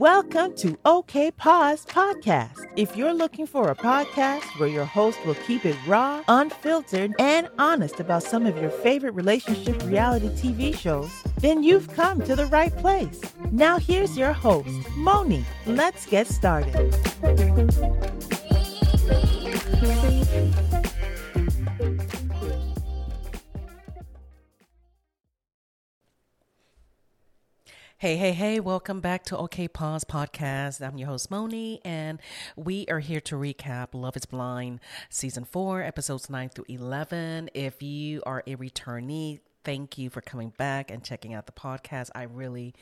Welcome to OK Pause Podcast. If you're looking for a podcast where your host will keep it raw, unfiltered, and honest about some of your favorite relationship reality TV shows, then you've come to the right place. Now, here's your host, Moni. Let's get started. Hey, hey, hey, welcome back to OK Pause Podcast. I'm your host, Moni, and we are here to recap Love is Blind Season 4, Episodes 9 through 11. If you are a returnee, thank you for coming back and checking out the podcast. I really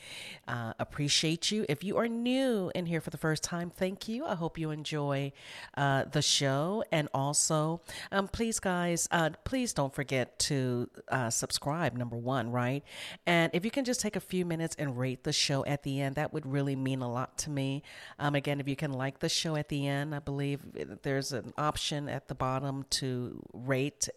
uh, appreciate you. If you are new in here for the first time, thank you. I hope you enjoy uh, the show. And also, um, please, guys, uh, please don't forget to uh, subscribe, number one, right? And if you can just take a few minutes and rate the show at the end, that would really mean a lot to me. Um, again, if you can like the show at the end, I believe there's an option at the bottom to rate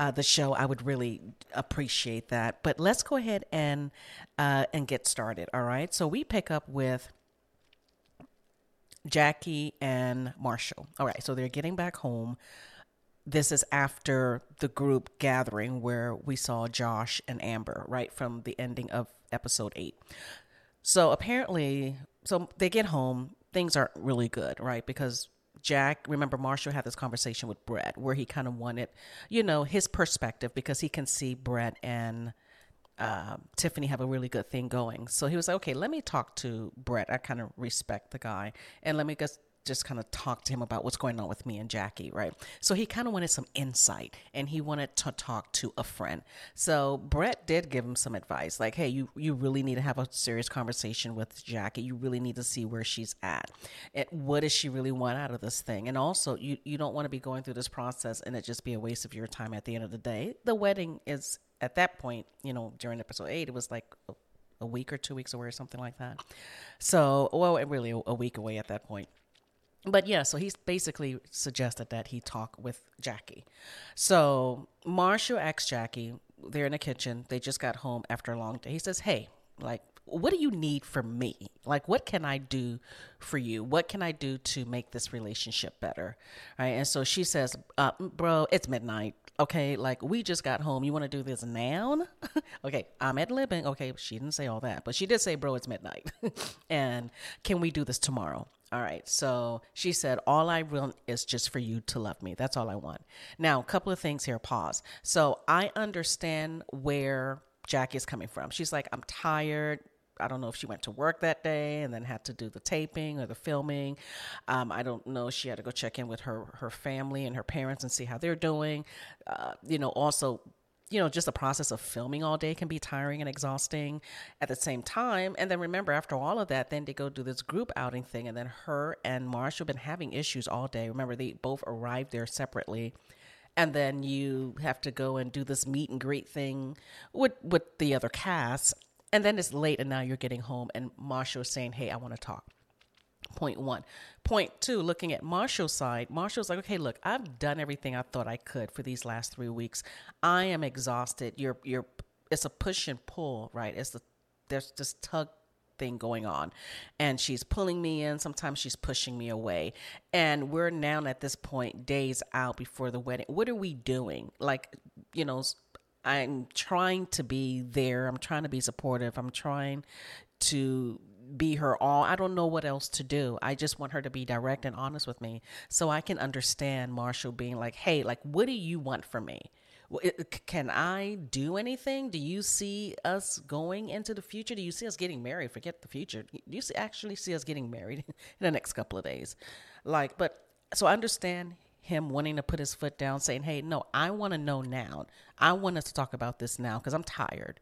uh, the show, I would really appreciate that. But let's go ahead and uh, and get started. All right. So we pick up with Jackie and Marshall. All right. So they're getting back home. This is after the group gathering where we saw Josh and Amber, right from the ending of episode eight. So apparently, so they get home. Things aren't really good, right? Because Jack, remember Marshall had this conversation with Brett where he kind of wanted, you know, his perspective because he can see Brett and uh, Tiffany have a really good thing going. So he was like, okay, let me talk to Brett. I kind of respect the guy. And let me just just kind of talk to him about what's going on with me and Jackie, right? So he kind of wanted some insight and he wanted to talk to a friend. So Brett did give him some advice like, hey, you, you really need to have a serious conversation with Jackie. You really need to see where she's at. And what does she really want out of this thing? And also, you, you don't want to be going through this process and it just be a waste of your time at the end of the day. The wedding is at that point, you know, during episode eight, it was like, a week or two weeks away or something like that. So, well, really a week away at that point but yeah, so he's basically suggested that he talk with Jackie. So Marshall asks Jackie, they're in the kitchen, they just got home after a long day. He says, Hey, like, what do you need from me? Like, what can I do for you? What can I do to make this relationship better? Right. And so she says, uh, Bro, it's midnight. Okay. Like, we just got home. You want to do this now? okay. I'm at living. Okay. She didn't say all that, but she did say, Bro, it's midnight. and can we do this tomorrow? All right. So she said, All I want is just for you to love me. That's all I want. Now, a couple of things here. Pause. So I understand where Jackie is coming from. She's like, I'm tired. I don't know if she went to work that day and then had to do the taping or the filming. Um, I don't know. She had to go check in with her her family and her parents and see how they're doing. Uh, you know, also you know, just the process of filming all day can be tiring and exhausting at the same time. And then remember, after all of that, then they go do this group outing thing. And then her and Marshall have been having issues all day. Remember, they both arrived there separately. And then you have to go and do this meet and greet thing with, with the other cast. And then it's late and now you're getting home and Marshall is saying, Hey, I want to talk. Point one. Point two, looking at Marshall's side, Marshall's like, okay, look, I've done everything I thought I could for these last three weeks. I am exhausted. You're you're it's a push and pull, right? It's the there's this tug thing going on. And she's pulling me in. Sometimes she's pushing me away. And we're now at this point, days out before the wedding. What are we doing? Like, you know, I'm trying to be there. I'm trying to be supportive. I'm trying to be her all. I don't know what else to do. I just want her to be direct and honest with me so I can understand Marshall being like, hey, like, what do you want from me? Can I do anything? Do you see us going into the future? Do you see us getting married? Forget the future. Do you see, actually see us getting married in the next couple of days? Like, but so I understand him wanting to put his foot down, saying, hey, no, I want to know now. I want us to talk about this now because I'm tired.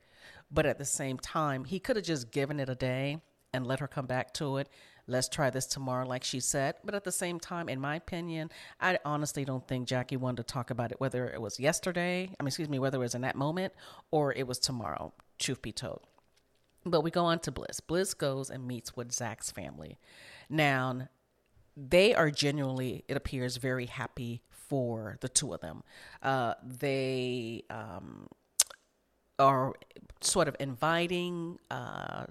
But at the same time, he could have just given it a day and let her come back to it. Let's try this tomorrow, like she said. But at the same time, in my opinion, I honestly don't think Jackie wanted to talk about it, whether it was yesterday, I mean, excuse me, whether it was in that moment or it was tomorrow, truth be told. But we go on to Bliss. Bliss goes and meets with Zach's family. Now, they are genuinely, it appears, very happy for the two of them. Uh, they um, are sort of inviting uh,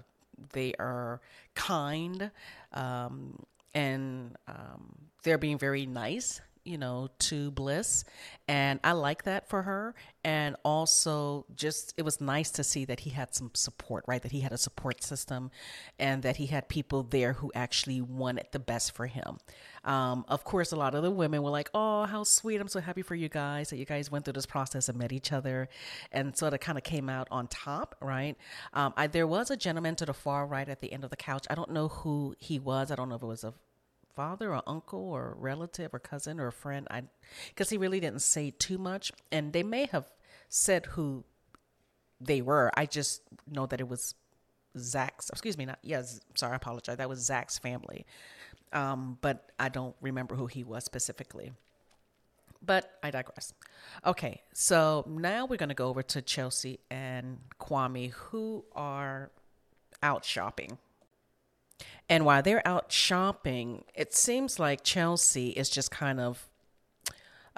they are kind um, and um, they're being very nice you know, to Bliss. And I like that for her. And also, just it was nice to see that he had some support, right? That he had a support system and that he had people there who actually wanted the best for him. Um, of course, a lot of the women were like, oh, how sweet. I'm so happy for you guys that you guys went through this process and met each other. And sort of kind of came out on top, right? Um, I, there was a gentleman to the far right at the end of the couch. I don't know who he was. I don't know if it was a father or uncle or relative or cousin or friend. I because he really didn't say too much, and they may have said who they were. I just know that it was Zach's. Excuse me, not yes. Sorry, I apologize. That was Zach's family, um, but I don't remember who he was specifically. But I digress. Okay, so now we're going to go over to Chelsea and Kwame, who are out shopping. And while they're out shopping, it seems like Chelsea is just kind of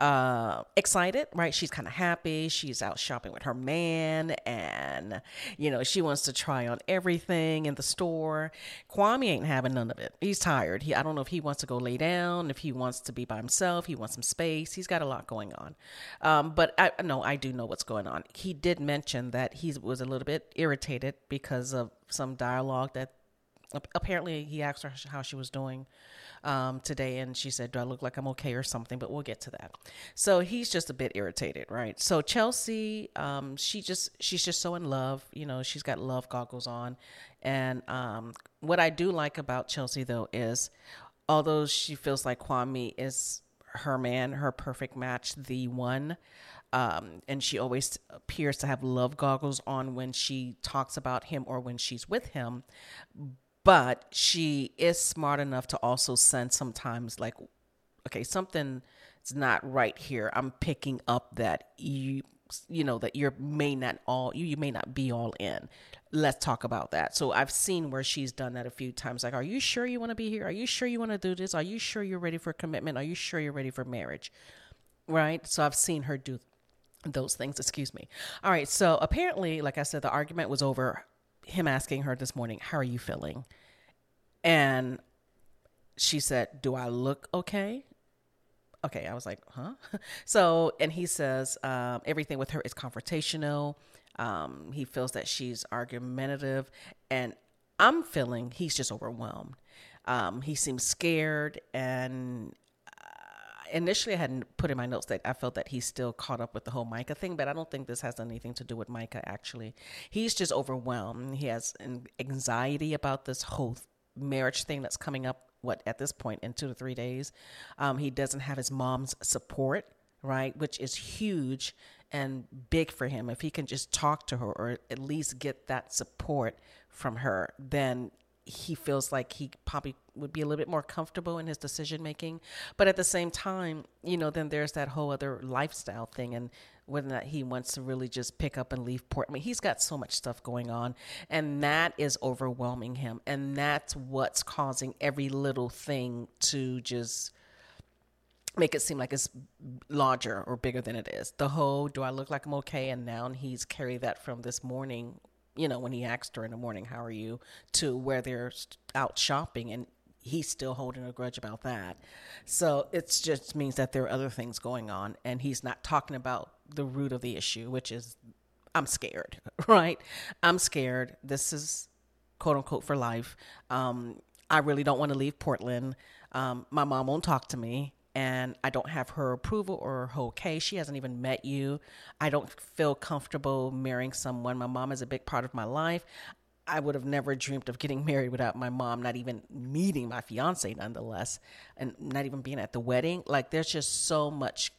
uh, excited, right? She's kind of happy. She's out shopping with her man, and you know she wants to try on everything in the store. Kwame ain't having none of it. He's tired. He I don't know if he wants to go lay down, if he wants to be by himself. He wants some space. He's got a lot going on. Um, but I no, I do know what's going on. He did mention that he was a little bit irritated because of some dialogue that apparently he asked her how she was doing um, today and she said do i look like i'm okay or something? But we'll get to that. So he's just a bit irritated right? So chelsea um, she just she's just so in love you know she's got love goggles on. And um, what i do like about chelsea though is although she feels like kwame is her man her perfect match the one um, and she always appears to have love goggles on when she talks about him or when she's with him but she is smart enough to also sense sometimes like okay something is not right here. I'm picking up that you you know that you're may not all you, you may not be all in. Let's talk about that. So i've seen where she's done that a few times like are you sure you want to be here? Are you sure you want to do this? Are you sure you're ready for commitment? Are you sure you're ready for marriage? Right? So i've seen her do those things excuse me. All right so apparently like i said the argument was over him asking her this morning, How are you feeling? And she said, Do I look okay? Okay, I was like, Huh? so, and he says, um, Everything with her is confrontational. Um, he feels that she's argumentative. And I'm feeling he's just overwhelmed. Um, he seems scared and initially I hadn't put in my notes that I felt that he's still caught up with the whole Micah thing, but I don't think this has anything to do with Micah actually. He's just overwhelmed. He has anxiety about this whole marriage thing that's coming up what at this point in two to three days. Um, he doesn't have his mom's support, right, which is huge and big for him. If he can just talk to her or at least get that support from her, then he feels like he probably would be a little bit more comfortable in his decision making. But at the same time, you know, then there's that whole other lifestyle thing and whether or not he wants to really just pick up and leave port. I mean, he's got so much stuff going on, and that is overwhelming him. And that's what's causing every little thing to just make it seem like it's larger or bigger than it is. The whole do I look like I'm okay? And now he's carried that from this morning you know, when he asked her in the morning, How are you? to where they're out shopping and he's still holding a grudge about that. So it just means that there are other things going on and he's not talking about the root of the issue, which is I'm scared, right? I'm scared. This is quote unquote for life. Um, I really don't want to leave Portland. Um, my mom won't talk to me and I don't have her approval or her okay. She hasn't even met you. I don't feel comfortable marrying someone. My mom is a big part of my life. I would have never dreamed of getting married without my mom, not even meeting my fiance, nonetheless, and not even being at the wedding. Like, there's just so much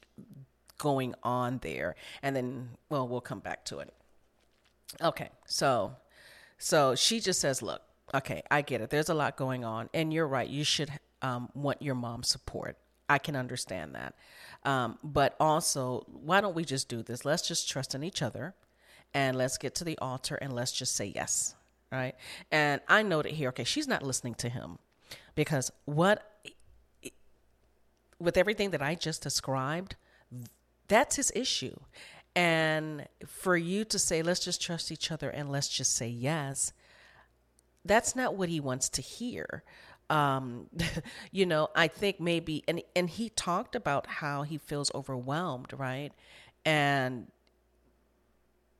going on there. And then, well, we'll come back to it. Okay, so, so she just says, look, okay, I get it. There's a lot going on, and you're right. You should um, want your mom's support. I can understand that. Um, but also, why don't we just do this? Let's just trust in each other and let's get to the altar and let's just say yes. Right. And I noted here, okay, she's not listening to him because what, with everything that I just described, that's his issue. And for you to say, let's just trust each other and let's just say yes, that's not what he wants to hear. Um, you know, I think maybe, and and he talked about how he feels overwhelmed, right? And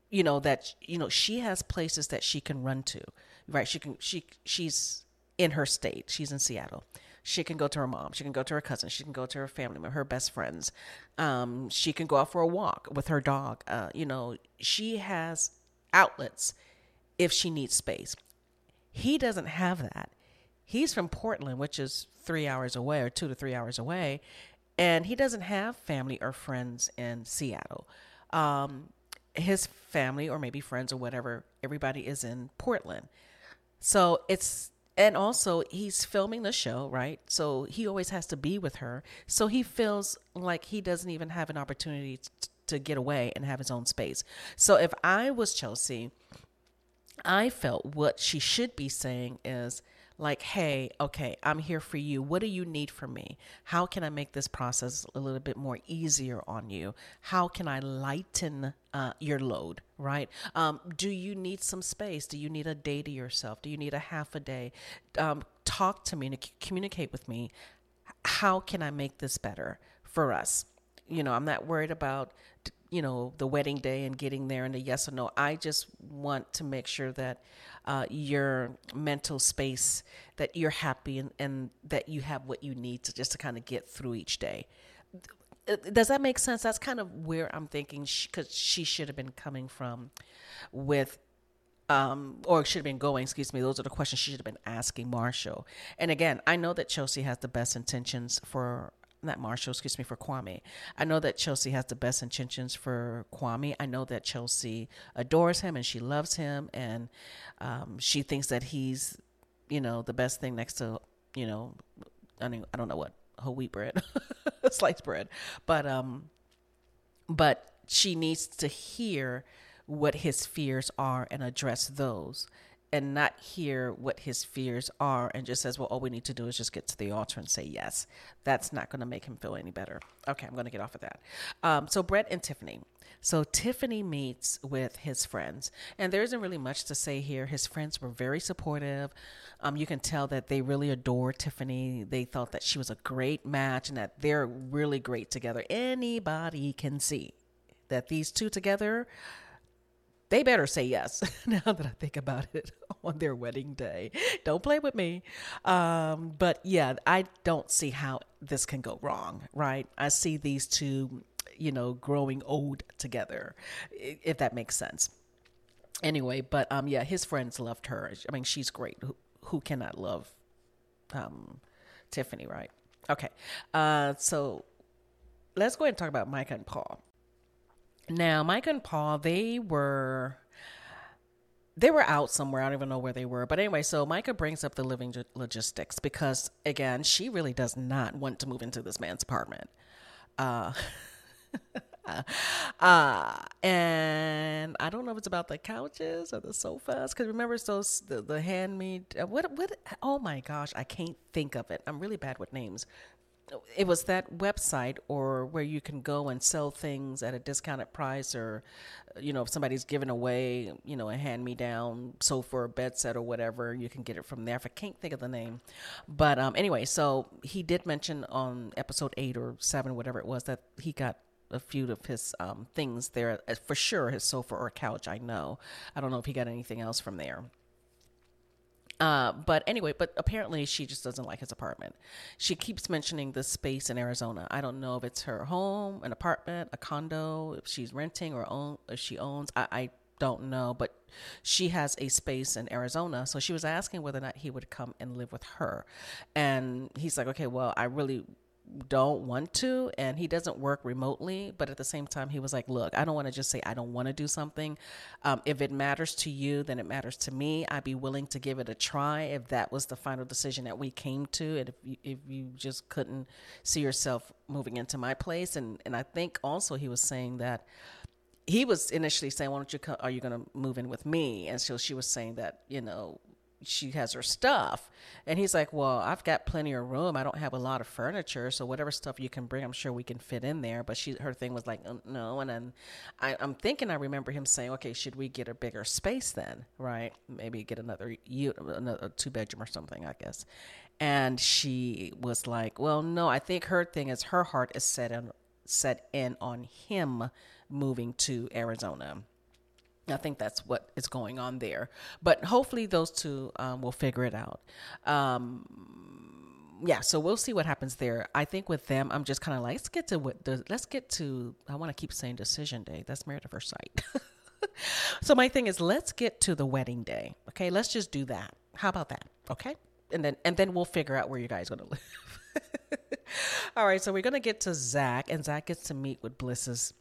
you know that you know she has places that she can run to, right? She can she she's in her state. She's in Seattle. She can go to her mom. She can go to her cousin. She can go to her family, her best friends. Um, she can go out for a walk with her dog. Uh, you know, she has outlets if she needs space. He doesn't have that. He's from Portland, which is three hours away or two to three hours away, and he doesn't have family or friends in Seattle. Um, his family or maybe friends or whatever, everybody is in Portland. So it's and also he's filming the show, right? So he always has to be with her. So he feels like he doesn't even have an opportunity to get away and have his own space. So if I was Chelsea, I felt what she should be saying is like, hey, okay, I'm here for you. What do you need from me? How can I make this process a little bit more easier on you? How can I lighten uh, your load, right? Um, do you need some space? Do you need a day to yourself? Do you need a half a day? Um, talk to me communicate with me. How can I make this better for us? You know, I'm not worried about you know the wedding day and getting there and the yes or no i just want to make sure that uh, your mental space that you're happy and, and that you have what you need to just to kind of get through each day does that make sense that's kind of where i'm thinking because she, she should have been coming from with um, or should have been going, excuse me, those are the questions she should have been asking Marshall. And again, I know that Chelsea has the best intentions for not Marshall, excuse me, for Kwame. I know that Chelsea has the best intentions for Kwame. I know that Chelsea adores him and she loves him and um, she thinks that he's, you know, the best thing next to, you know, I mean, I don't know what whole wheat bread, sliced bread, but um, but she needs to hear what his fears are and address those and not hear what his fears are and just says, well, all we need to do is just get to the altar and say yes. That's not going to make him feel any better. Okay, I'm going to get off of that. Um, so, Brett and Tiffany. So, Tiffany meets with his friends, and there isn't really much to say here. His friends were very supportive. Um, you can tell that they really adore Tiffany. They thought that she was a great match and that they're really great together. Anybody can see that these two together they better say yes now that I think about it on their wedding day. Don't play with me. Um, but yeah, I don't see how this can go wrong, right? I see these two, you know, growing old together, if that makes sense. Anyway, but um, yeah, his friends loved her. I mean, she's great. Who, who cannot love um, Tiffany, right? Okay. Uh, so let's go ahead and talk about Micah and Paul. Now, Mike and Paul, they were they were out somewhere. I don't even know where they were. But anyway, so Micah brings up the living logistics because again, she really does not want to move into this man's apartment. Uh, uh, and I don't know if it's about the couches or the sofas. Because remember, those the, the handmade. Uh, what what? Oh my gosh, I can't think of it. I'm really bad with names it was that website or where you can go and sell things at a discounted price or you know if somebody's giving away you know a hand me down sofa or bed set or whatever you can get it from there. If i can't think of the name. But um, anyway so he did mention on episode eight or seven whatever it was that he got a few of his um, things there uh, for sure his sofa or couch i know. I don't know if he got anything else from there uh, but anyway, but apparently she just doesn't like his apartment. She keeps mentioning the space in Arizona. I don't know if it's her home, an apartment, a condo, if she's renting or own, if she owns. I, I don't know, but she has a space in Arizona. So she was asking whether or not he would come and live with her. And he's like, okay, well, I really don't want to and he doesn't work remotely but at the same time he was like look i don't want to just say i don't want to do something. Um, if it matters to you then it matters to me. I'd be willing to give it a try if that was the final decision that we came to and if you, if you just couldn't see yourself moving into my place. And and i think also he was saying that he was initially saying why don't you come, are you going to move in with me? And so she was saying that you know she has her stuff. And he's like, Well, I've got plenty of room. I don't have a lot of furniture. So whatever stuff you can bring, I'm sure we can fit in there. But she, her thing was like, uh, No. And then I, I'm thinking, I remember him saying, Okay, should we get a bigger space then? Right? Maybe get another, another two bedroom or something, I guess. And she was like, Well, no, I think her thing is her heart is set in, set in on him moving to Arizona I think that's what is going on there. But hopefully, those two um, will figure it out. Um, yeah, so we'll see what happens there. I think with them, I'm just kind of like, let's get to what the, let's get to. I want to keep saying decision day. That's married at first sight. so my thing is, let's get to the wedding day. Okay, let's just do that. How about that? Okay, and then and then we'll figure out where you guys gonna live. All right, so we're gonna get to Zach, and Zach gets to meet with Bliss's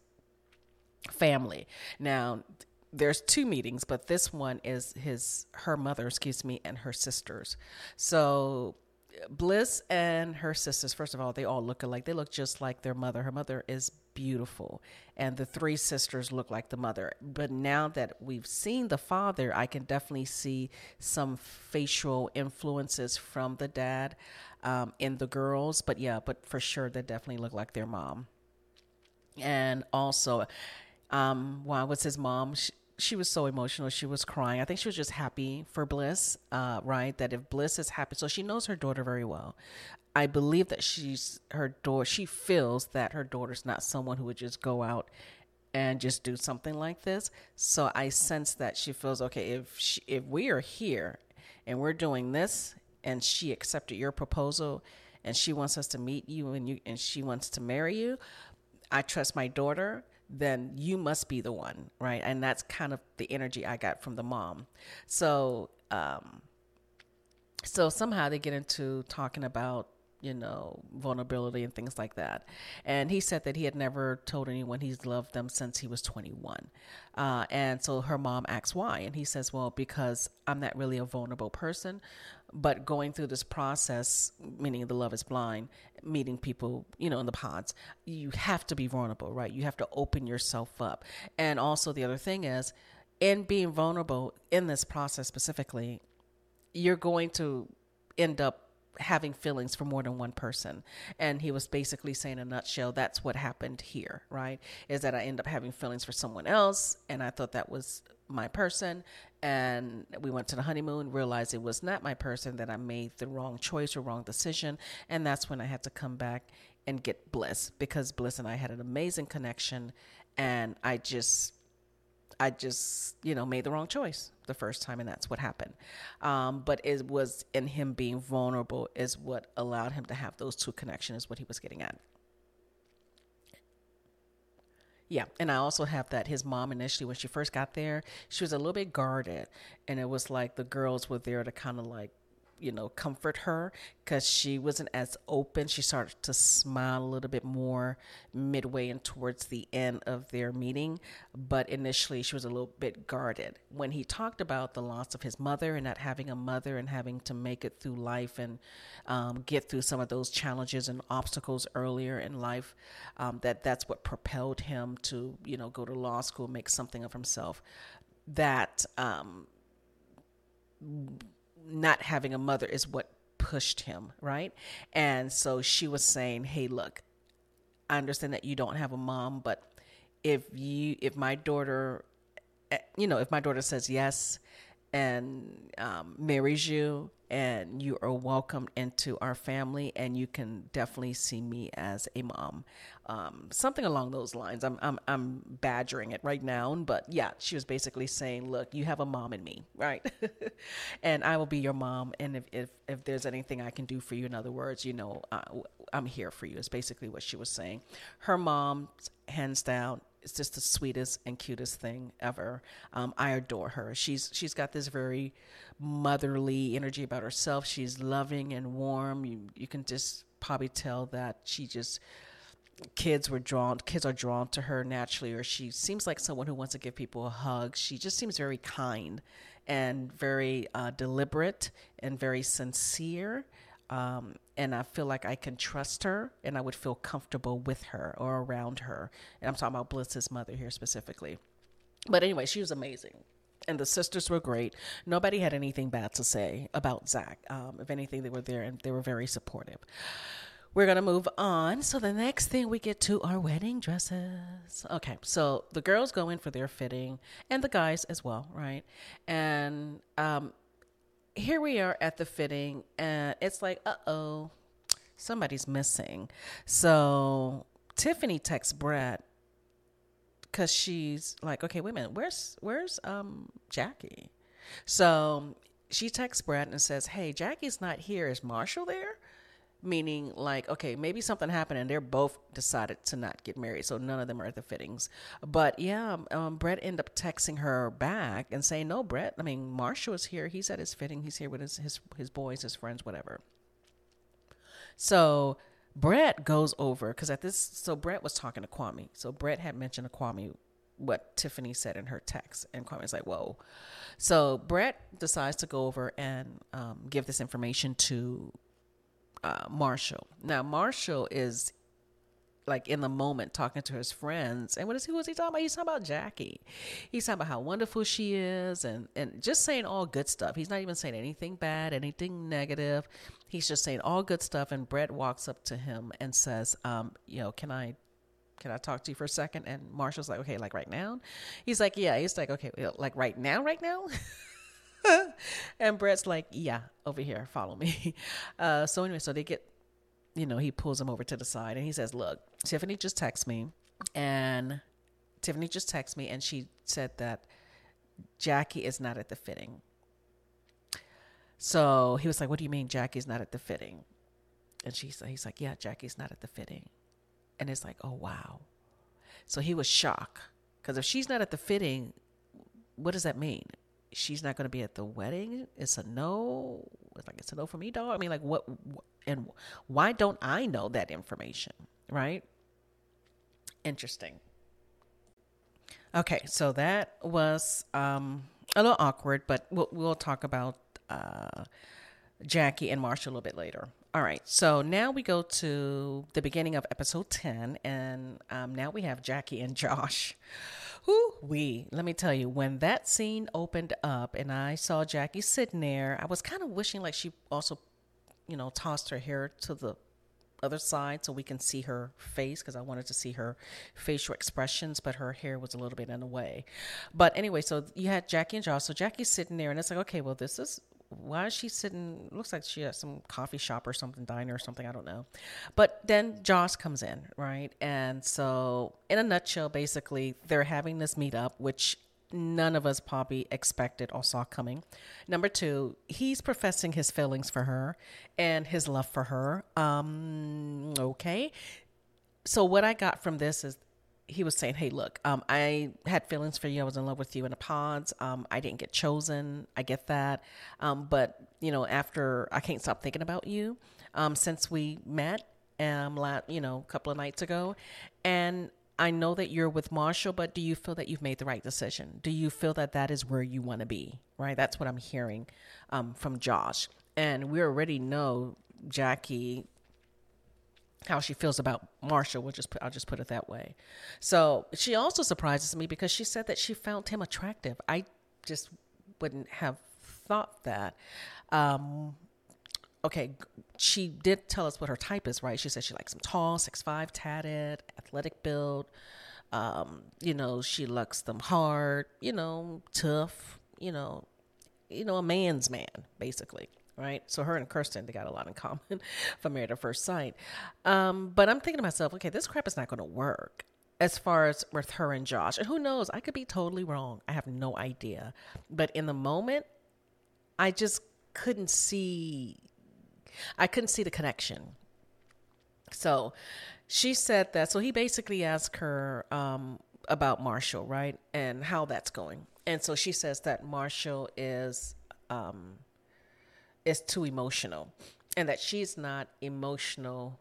family. Now, there's two meetings, but this one is his her mother, excuse me, and her sisters. So Bliss and her sisters, first of all, they all look alike. They look just like their mother. Her mother is beautiful, and the three sisters look like the mother. But now that we've seen the father, I can definitely see some facial influences from the dad um, in the girls. But yeah, but for sure, they definitely look like their mom. And also, um, wow, what's his mom? She, she was so emotional. She was crying. I think she was just happy for Bliss, uh, right? That if Bliss is happy, so she knows her daughter very well. I believe that she's her daughter. She feels that her daughter's not someone who would just go out and just do something like this. So I sense that she feels okay. If she, if we are here and we're doing this, and she accepted your proposal, and she wants us to meet you, and you and she wants to marry you, I trust my daughter then you must be the one, right? And that's kind of the energy I got from the mom. So, um, so somehow they get into talking about you know vulnerability and things like that and he said that he had never told anyone he's loved them since he was 21 uh, and so her mom asks why and he says well because i'm not really a vulnerable person but going through this process, meaning the love is blind, meeting people, you know, in the pods, you have to be vulnerable, right? You have to open yourself up. And also, the other thing is, in being vulnerable in this process specifically, you're going to end up having feelings for more than one person. And he was basically saying in a nutshell, that's what happened here, right? Is that I end up having feelings for someone else. And I thought that was my person and we went to the honeymoon realized it was not my person that i made the wrong choice or wrong decision and that's when i had to come back and get bliss because bliss and i had an amazing connection and i just i just you know made the wrong choice the first time and that's what happened. Um, but it was in him being vulnerable is what allowed him to have those two connections is what he was getting at yeah, and I also have that his mom initially when she first got there, she was a little bit guarded, and it was like the girls were there to kind of like you know, comfort her because she wasn't as open. She started to smile a little bit more midway and towards the end of their meeting. But initially, she was a little bit guarded. When he talked about the loss of his mother and not having a mother and having to make it through life and um, get through some of those challenges and obstacles earlier in life, um, that that's what propelled him to, you know, go to law school, make something of himself. That, um, not having a mother is what pushed him, right? And so she was saying, "Hey, look, I understand that you don't have a mom, but if you if my daughter eh, you know, if my daughter says yes and um, marries you and you are welcomed into our family and you can definitely see me as a mom. Um, something along those lines. I'm, I'm i'm badgering it right now but yeah she was basically saying look you have a mom in me right? And i will be your mom and if, if if there's anything i can do for you in other words you know uh, i'm here for you is basically what she was saying. Her mom hands down it's just the sweetest and cutest thing ever. Um, I adore her. She's she's got this very motherly energy about herself. She's loving and warm. You you can just probably tell that she just kids were drawn kids are drawn to her naturally or she seems like someone who wants to give people a hug she just seems very kind and very uh, deliberate and very sincere um, and I feel like I can trust her and I would feel comfortable with her or around her. And I'm talking about Bliss's mother here specifically. But anyway, she was amazing. and the sisters were great. Nobody had anything bad to say about Zach. Um, if anything, they were there and they were very supportive. We're gonna move on. So the next thing we get to are wedding dresses. Okay, so the girls go in for their fitting, and the guys as well, right? And um, here we are at the fitting, and it's like, uh oh, somebody's missing. So Tiffany texts Brett because she's like, okay, wait a minute, where's where's um Jackie? So she texts Brett and says, hey, Jackie's not here. Is Marshall there? Meaning, like, okay, maybe something happened and they're both decided to not get married. So none of them are at the fittings. But yeah, um, Brett ended up texting her back and saying, no, Brett, I mean, Marshall is here. He's at his fitting. He's here with his, his, his boys, his friends, whatever. So Brett goes over because at this, so Brett was talking to Kwame. So Brett had mentioned to Kwame what Tiffany said in her text, and Kwame's like, "Whoa!" So Brett decides to go over and um, give this information to uh, Marshall. Now Marshall is like in the moment talking to his friends. And what is he was he talking about? He's talking about Jackie. He's talking about how wonderful she is and, and just saying all good stuff. He's not even saying anything bad, anything negative. He's just saying all good stuff. And Brett walks up to him and says, um, you know, can I can I talk to you for a second? And Marshall's like, okay, like right now? He's like, yeah. He's like, okay, like right now, right now? and Brett's like, yeah, over here, follow me. Uh, so anyway, so they get you know, he pulls him over to the side and he says, Look, Tiffany just texted me and Tiffany just texted me and she said that Jackie is not at the fitting. So he was like, What do you mean Jackie's not at the fitting? And she's he's like, Yeah, Jackie's not at the fitting. And it's like, Oh wow. So he was shocked. Because if she's not at the fitting, what does that mean? She's not going to be at the wedding? It's a no. It's like it's a no for me, dog. I mean, like what? And why don't I know that information? Right? Interesting. Okay, so that was um, a little awkward, but we'll, we'll talk about uh, Jackie and Marshall a little bit later. All right, so now we go to the beginning of episode 10, and um, now we have Jackie and Josh. Who we let me tell you, when that scene opened up and I saw Jackie sitting there, I was kind of wishing like she also you know, tossed her hair to the other side so we can see her face because I wanted to see her facial expressions, but her hair was a little bit in the way. But anyway, so you had Jackie and Josh. So Jackie's sitting there, and it's like, okay, well, this is why is she sitting? Looks like she has some coffee shop or something, diner or something. I don't know. But then Josh comes in, right? And so, in a nutshell, basically, they're having this meetup, which none of us probably expected or saw coming. Number two, he's professing his feelings for her and his love for her. Um, okay. So what I got from this is he was saying, "Hey, look, um, I had feelings for you. I was in love with you in the pods. Um, I didn't get chosen. I get that, um, but you know, after I can't stop thinking about you um, since we met, um, you know, a couple of nights ago, and I know that you're with Marshall, but do you feel that you've made the right decision? Do you feel that that is where you want to be? Right? That's what I'm hearing um, from Josh. And we already know Jackie how she feels about Marshall. We'll just put, I'll just put it that way. So she also surprises me because she said that she found him attractive. I just wouldn't have thought that. Um, okay, she did tell us what her type is, right? She said she likes him tall, six five, tatted, athletic build. Um, you know, she likes them hard, you know, tough, you know, you know, a man's man, basically. Right. So her and Kirsten, they got a lot in common from Married at First Sight. Um, but I'm thinking to myself, okay, this crap is not gonna work as far as with her and Josh. And who knows? I could be totally wrong. I have no idea. But in the moment, I just couldn't see I couldn't see the connection. So she said that. So he basically asked her um, about Marshall, right? And how that's going. And so she says that Marshall is um, is too emotional and that she's not emotional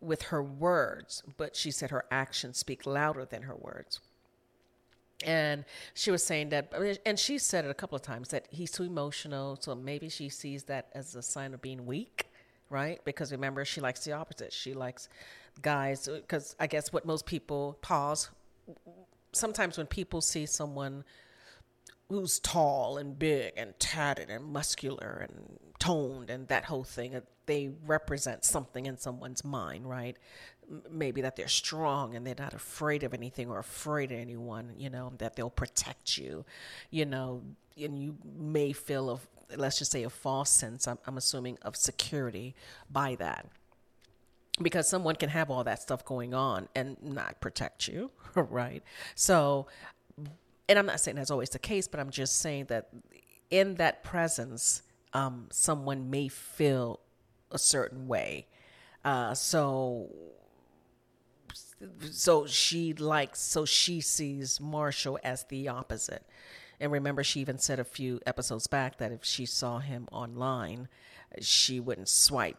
with her words, but she said her actions speak louder than her words. And she was saying that, and she said it a couple of times that he's too emotional. So maybe she sees that as a sign of being weak, right? Because remember, she likes the opposite. She likes guys, because I guess what most people pause. Sometimes when people see someone who's tall and big and tatted and muscular and toned and that whole thing. Uh, they represent something in someone's mind, right? Maybe that they're strong and they're not afraid of anything or afraid of anyone, you know, that they'll protect you, you know, and you may feel of, let's just say, a false sense, I'm, I'm assuming, of security by that because someone can have all that stuff going on and not protect you, right? So and I'm not saying that's always the case, but I'm just saying that in that presence, um, someone may feel a certain way. Uh, so, so she likes, so she sees Marshall as the opposite. And remember, she even said a few episodes back that if she saw him online, she wouldn't swipe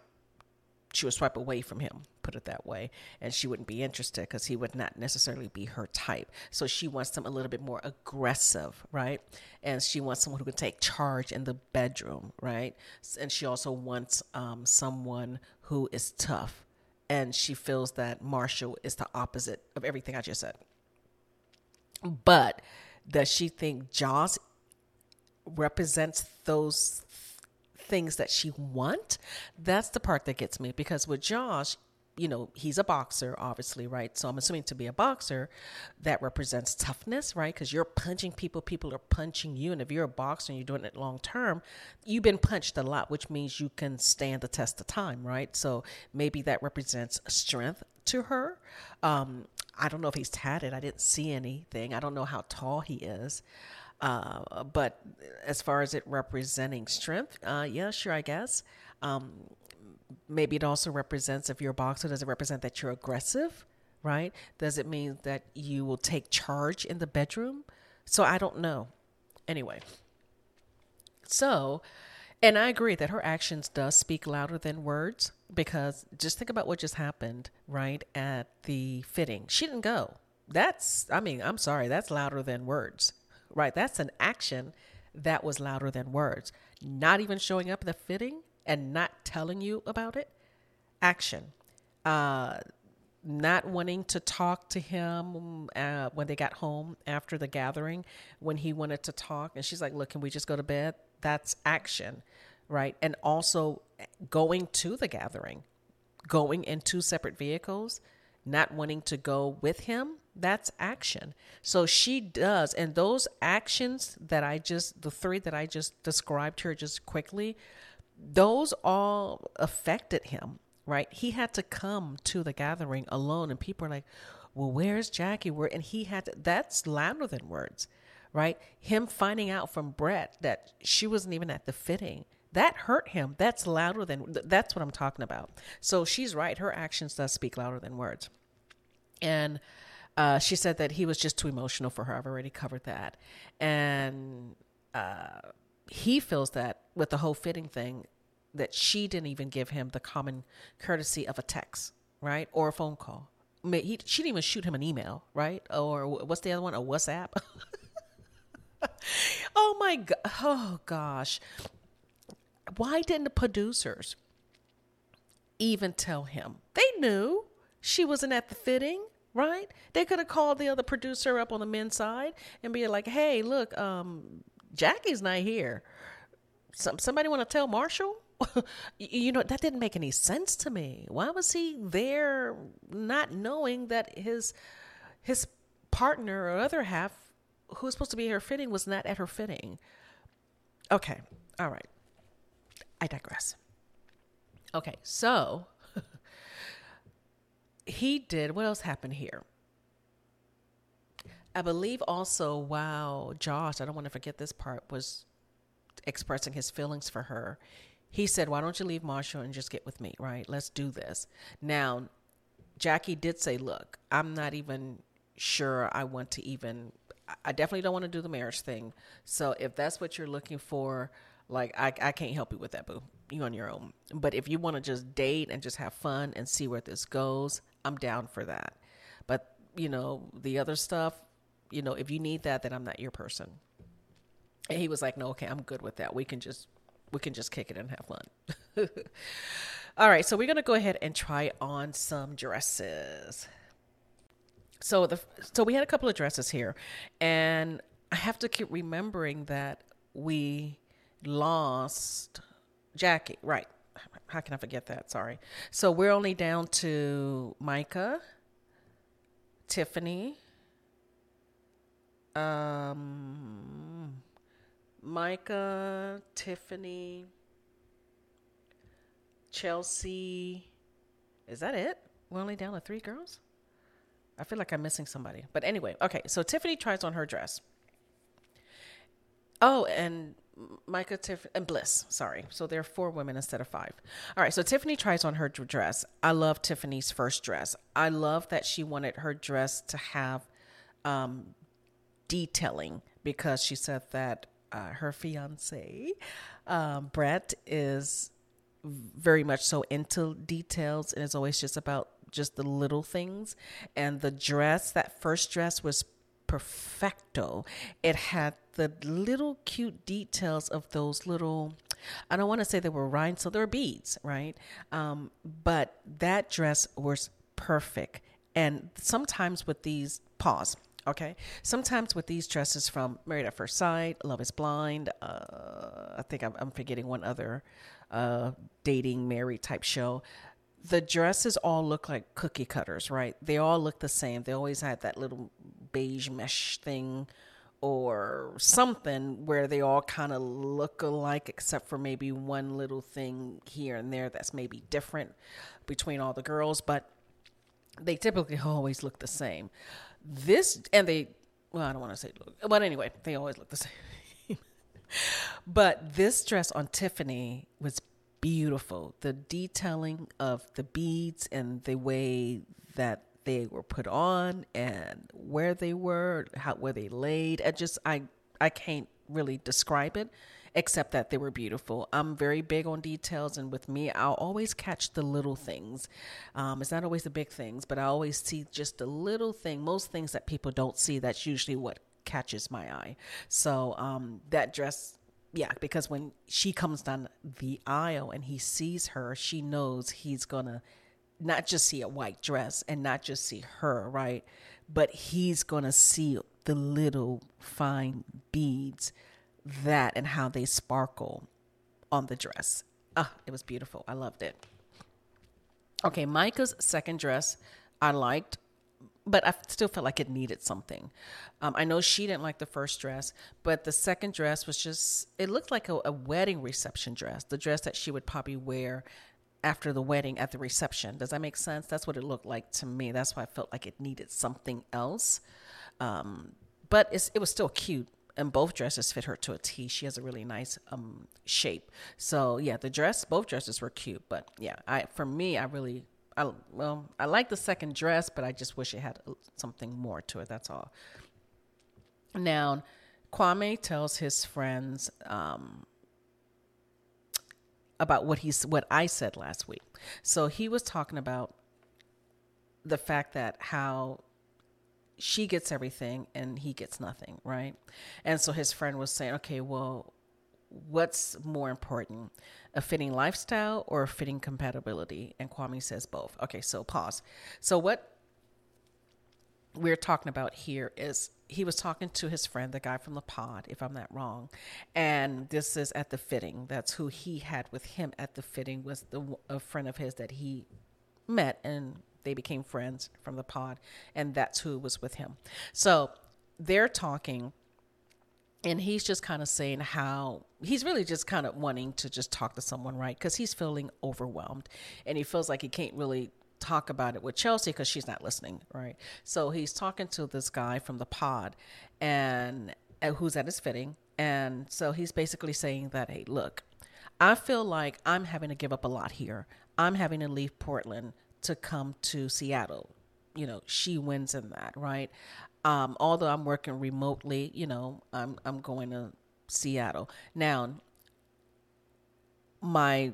she would swipe away from him, put it that way, and she wouldn't be interested because he would not necessarily be her type. So she wants them a little bit more aggressive, right? And she wants someone who can take charge in the bedroom, right? And she also wants um, someone who is tough. And she feels that Marshall is the opposite of everything I just said. But does she think Josh represents those things that she want that's the part that gets me because with josh you know he's a boxer obviously right? So i'm assuming to be a boxer that represents toughness right? Because you're punching people people are punching you and if you're a boxer and you're doing it long term you've been punched a lot which means you can stand the test of time right? So maybe that represents strength to her. Um, i don't know if he's tatted. I didn't see anything. I don't know how tall he is. Uh, but as far as it representing strength, uh, yeah, sure, I guess. Um, maybe it also represents if you're a boxer, does it represent that you're aggressive, right? Does it mean that you will take charge in the bedroom? So I don't know. Anyway, so, and I agree that her actions does speak louder than words because just think about what just happened, right, at the fitting. She didn't go. That's, I mean, I'm sorry, that's louder than words right? That's an action that was louder than words. Not even showing up at the fitting and not telling you about it. Action. Uh, not wanting to talk to him uh, when they got home after the gathering, when he wanted to talk. And she's like, Look, can we just go to bed? That's action, right? And also going to the gathering, going in two separate vehicles, not wanting to go with him that's action. So she does. And those actions that I just, the three that I just described here just quickly, those all affected him, right? He had to come to the gathering alone. And people are like, well, where's Jackie? Where? And he had to, that's louder than words, right? Him finding out from Brett that she wasn't even at the fitting. That hurt him. That's louder than, that's what I'm talking about. So she's right. Her actions does speak louder than words. And uh, she said that he was just too emotional for her. I've already covered that. And uh, he feels that with the whole fitting thing, that she didn't even give him the common courtesy of a text, right? Or a phone call. He, she didn't even shoot him an email, right? Or what's the other one? A WhatsApp? oh my God. Oh gosh. Why didn't the producers even tell him? They knew she wasn't at the fitting right? They could have called the other producer up on the men's side and be like, "Hey, look, um, Jackie's not here. Some somebody want to tell Marshall." you know that didn't make any sense to me. Why was he there, not knowing that his his partner or other half, who was supposed to be at her fitting, was not at her fitting? Okay, all right. I digress. Okay, so he did. What else happened here? I believe also while Josh, I don't want to forget this part, was expressing his feelings for her, he said, Why don't you leave Marshall and just get with me, right? Let's do this. Now, Jackie did say, Look, I'm not even sure I want to even, I definitely don't want to do the marriage thing. So if that's what you're looking for, like, I, I can't help you with that, boo. You on your own. But if you want to just date and just have fun and see where this goes, I'm down for that. But, you know, the other stuff, you know, if you need that, then I'm not your person. And he was like, no, okay, I'm good with that. We can just, we can just kick it and have fun. All right. So we're going to go ahead and try on some dresses. So the, so we had a couple of dresses here and I have to keep remembering that we lost Jackie, right? How can I forget that? Sorry. So we're only down to Micah, Tiffany, um, Micah, Tiffany, Chelsea. Is that it? We're only down to three girls? I feel like I'm missing somebody. But anyway, okay. So Tiffany tries on her dress. Oh, and Micah, Tiffany, and Bliss. Sorry. So there are four women instead of five. All right. So Tiffany tries on her dress. I love Tiffany's first dress. I love that she wanted her dress to have um, detailing because she said that uh, her fiance, um, Brett, is very much so into details and it's always just about just the little things. And the dress, that first dress was perfecto. It had the little cute details of those little, I don't want to say they were rhinestones, they were beads, right? Um, but that dress was perfect. And sometimes with these, pause. Okay. Sometimes with these dresses from Married at First Sight, Love is Blind, uh, I think I'm, I'm, forgetting one other uh, dating married type show. The dresses all look like cookie cutters, right? They all look the same. They always had that little beige mesh thing or something where they all kind of look alike, except for maybe one little thing here and there that's maybe different between all the girls. But they typically always look the same. This and they well, I don't want to say but anyway, they always look the same. but this dress on Tiffany was beautiful. The detailing of the beads and the way that they were put on and where they were, how where they laid. I just I I can't really describe it except that they were beautiful. I'm very big on details, and with me, I'll always catch the little things. Um, it's not always the big things, but I always see just the little thing. Most things that people don't see, that's usually what catches my eye. So um, that dress yeah, because when she comes down the aisle and he sees her, she knows he's gonna not just see a white dress and not just see her, right? But he's gonna see the little fine beads that and how they sparkle on the dress. Ah, it was beautiful. I loved it. Okay, Micah's second dress I liked, but I still felt like it needed something. Um, I know she didn't like the first dress, but the second dress was just, it looked like a, a wedding reception dress, the dress that she would probably wear after the wedding at the reception. Does that make sense? That's what it looked like to me. That's why I felt like it needed something else. Um, but it was still cute and both dresses fit her to a T. She has a really nice um shape. So yeah, the dress, both dresses were cute. But yeah, I for me, I really, I well, I like the second dress, but I just wish it had something more to it. That's all. Now, Kwame tells his friends um, about what he's what I said last week. So he was talking about the fact that how she gets everything and he gets nothing, right? And so his friend was saying, okay, well, what's more important, a fitting lifestyle or a fitting compatibility? And Kwame says both. Okay, so pause. So what we're talking about here is he was talking to his friend, the guy from the pod, if I'm not wrong, and this is at the fitting. That's who he had with him at the fitting was the a friend of his that he met and they became friends from the pod, and that's who was with him. So they're talking, and he's just kind of saying how he's really just kind of wanting to just talk to someone, right? Because he's feeling overwhelmed, and he feels like he can't really talk about it with Chelsea because she's not listening, right? So he's talking to this guy from the pod, and uh, who's at his fitting, and so he's basically saying that, hey, look. I feel like I'm having to give up a lot here. I'm having to leave Portland to come to Seattle. You know, she wins in that, right? Um, although I'm working remotely, you know, I'm I'm going to Seattle now. My,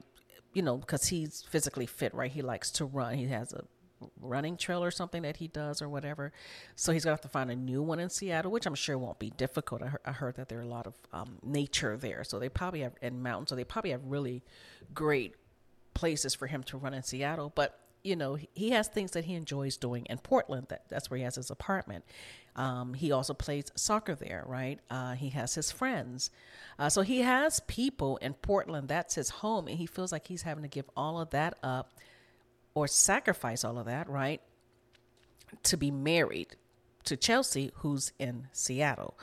you know, because he's physically fit, right? He likes to run. He has a running trail or something that he does or whatever. So he's gonna have to find a new one in Seattle, which I'm sure won't be difficult. I heard, I heard that there are a lot of um, nature there, so they probably have and mountains, so they probably have really great places for him to run in Seattle. But you know, he has things that he enjoys doing in Portland. That that's where he has his apartment. Um, he also plays soccer there, right? Uh, he has his friends. Uh, so he has people in Portland. That's his home. And he feels like he's having to give all of that up or sacrifice all of that, right? To be married to Chelsea, who's in Seattle.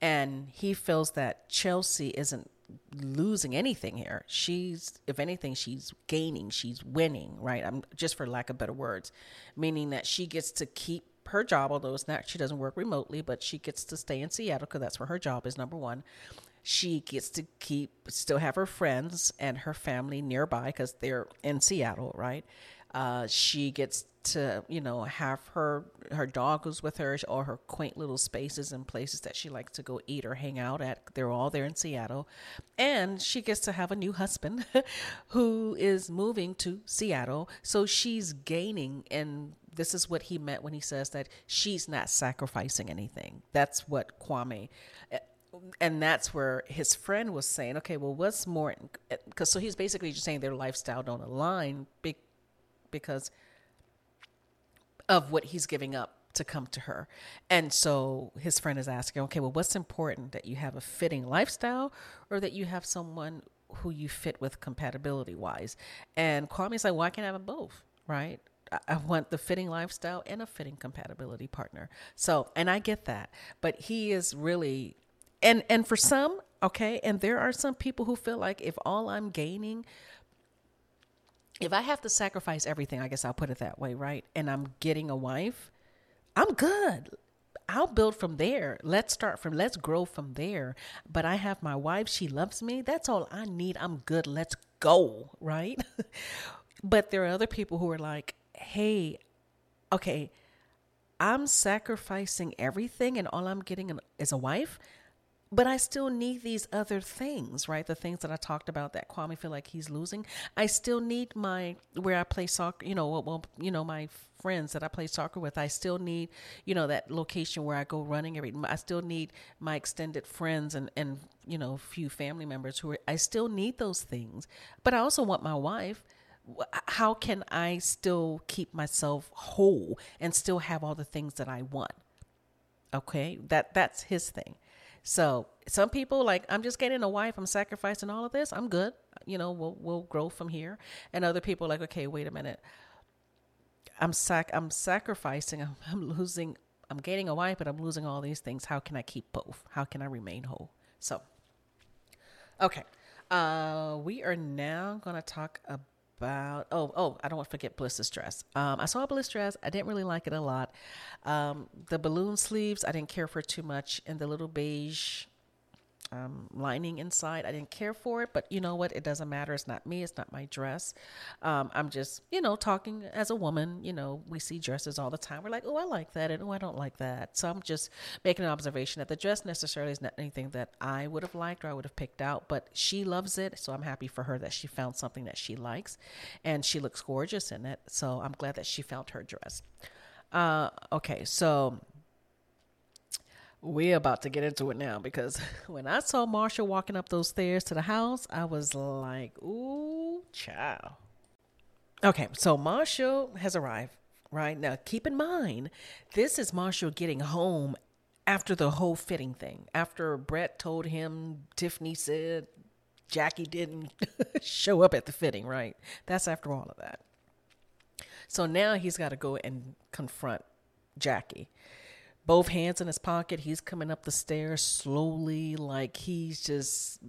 And he feels that Chelsea isn't losing anything here. She's, if anything, she's gaining, she's winning, right? I'm just for lack of better words, meaning that she gets to keep her job, although it's not, she doesn't work remotely, but she gets to stay in Seattle because that's where her job is, number one. She gets to keep, still have her friends and her family nearby because they're in Seattle, right? Uh, she gets to you know have her her dog who's with her or her quaint little spaces and places that she likes to go eat or hang out at. They're all there in seattle. And she gets to have a new husband who is moving to seattle. So she's gaining and this is what he meant when he says that she's not sacrificing anything. That's what kwame eh, and that's where his friend was saying okay well what's more because so he's basically just saying their lifestyle don't align because of what he's giving up to come to her. And so his friend is asking, okay, well, what's important that you have a fitting lifestyle or that you have someone who you fit with compatibility wise? And Kwame's like, well, I can have both, right? I want the fitting lifestyle and a fitting compatibility partner. So, and I get that, but he is really, and and for some, okay, and there are some people who feel like if all I'm gaining if I have to sacrifice everything, I guess I'll put it that way, right? And I'm getting a wife, I'm good. I'll build from there. Let's start from, let's grow from there. But I have my wife, she loves me. That's all I need. I'm good. Let's go, right? but there are other people who are like, hey, okay, I'm sacrificing everything and all I'm getting is a wife but I still need these other things, right? The things that I talked about that Kwame feel like he's losing. I still need my where I play soccer, you know, well, you know, my friends that I play soccer with. I still need, you know, that location where I go running every. I still need my extended friends and and you know, few family members who are. I still need those things, but I also want my wife how can I still keep myself whole and still have all the things that I want? Okay, that that's his thing. So some people like I'm just getting a wife. I'm sacrificing all of this. I'm good. You know, we'll we'll grow from here. And other people like, okay, wait a minute. I'm sac I'm sacrificing. I'm, I'm losing. I'm gaining a wife, but I'm losing all these things. How can I keep both? How can I remain whole? So, okay. Uh, we are now going to talk about about oh oh I don't want to forget Bliss's dress. Um, I saw a Bliss dress. I didn't really like it a lot. Um, the balloon sleeves I didn't care for too much, and the little beige um, lining inside. I didn't care for it, but you know what? It doesn't matter. It's not me. It's not my dress. Um, I'm just, you know, talking as a woman. You know, we see dresses all the time. We're like, oh, I like that, and oh, I don't like that. So I'm just making an observation that the dress necessarily is not anything that I would have liked or I would have picked out, but she loves it. So I'm happy for her that she found something that she likes, and she looks gorgeous in it. So I'm glad that she found her dress. Uh, okay, so we're about to get into it now because when I saw Marshall walking up those stairs to the house, I was like, ooh, child. Okay, so Marshall has arrived, right? Now, keep in mind, this is Marshall getting home after the whole fitting thing. After Brett told him, Tiffany said, Jackie didn't show up at the fitting, right? That's after all of that. So now he's got to go and confront Jackie both hands in his pocket. He's coming up the stairs slowly, like he's just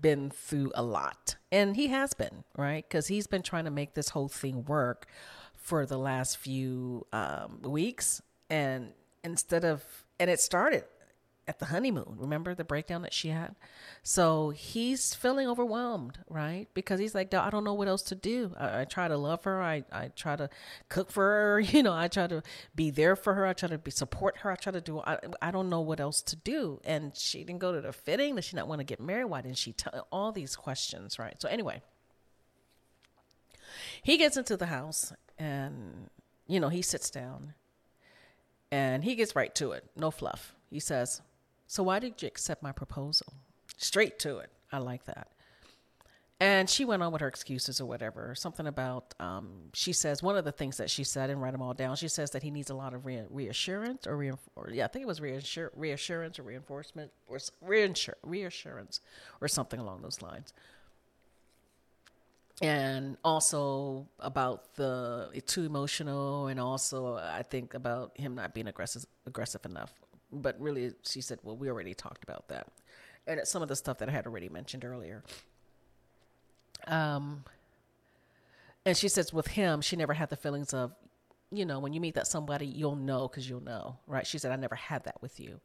been through a lot. And he has been, right? Because he's been trying to make this whole thing work for the last few um, weeks. And instead of, and it started at the honeymoon. Remember the breakdown that she had? So he's feeling overwhelmed, right? Because he's like, I don't know what else to do. I, I, try to love her. I, I try to cook for her. You know, I try to be there for her. I try to be support her. I try to do, I, I don't know what else to do. And she didn't go to the fitting. Does she not want to get married? Why didn't she tell all these questions, right? So anyway, he gets into the house and, you know, he sits down and he gets right to it. No fluff. He says, so why did you accept my proposal? Straight to it. I like that. And she went on with her excuses or whatever. Something about, um, she says, one of the things that she said, and write them all down, she says that he needs a lot of re- reassurance or, yeah, I think it was reassur- reassurance or reinforcement or reinsur- reassurance or something along those lines. And also about the too emotional, and also I think about him not being aggressive aggressive enough. But really, she said, well, we already talked about that, and it's some of the stuff that I had already mentioned earlier. Um, and she says with him, she never had the feelings of, you know, when you meet that somebody, you'll know because you'll know, right? She said, I never had that with you.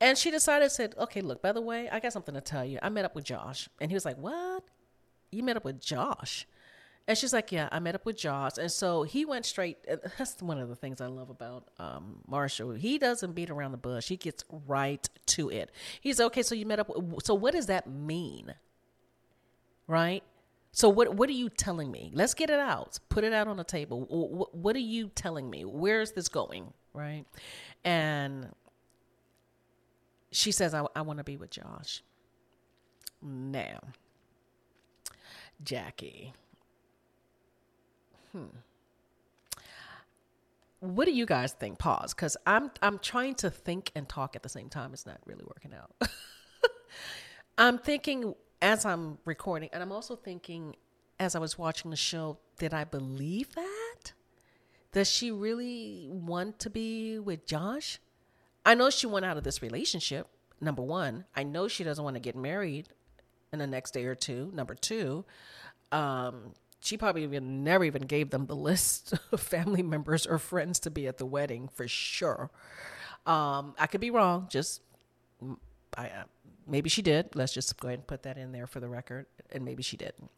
And she decided, said, okay, look, by the way, I got something to tell you. I met up with Josh. And he was like, what? You met up with Josh? And she's like, yeah, I met up with Josh. And so he went straight. That's one of the things I love about um, Marshall. He doesn't beat around the bush. He gets right to it. He's okay. So you met up. So what does that mean? right? So what what are you telling me? Let's get it out. Put it out on the table. What, what are you telling me? Where is this going, right? And she says, "I, I want to be with Josh." Now, Jackie. Hmm. What do you guys think? Pause, because I'm I'm trying to think and talk at the same time. It's not really working out. I'm thinking as I'm recording, and I'm also thinking as I was watching the show, did I believe that? Does she really want to be with Josh? I know she went out of this relationship, number one. I know she doesn't want to get married in the next day or two, number two. Um, she probably even never even gave them the list of family members or friends to be at the wedding for sure. Um, I could be wrong. Just I, maybe she did. Let's just go ahead and put that in there for the record. And maybe she didn't.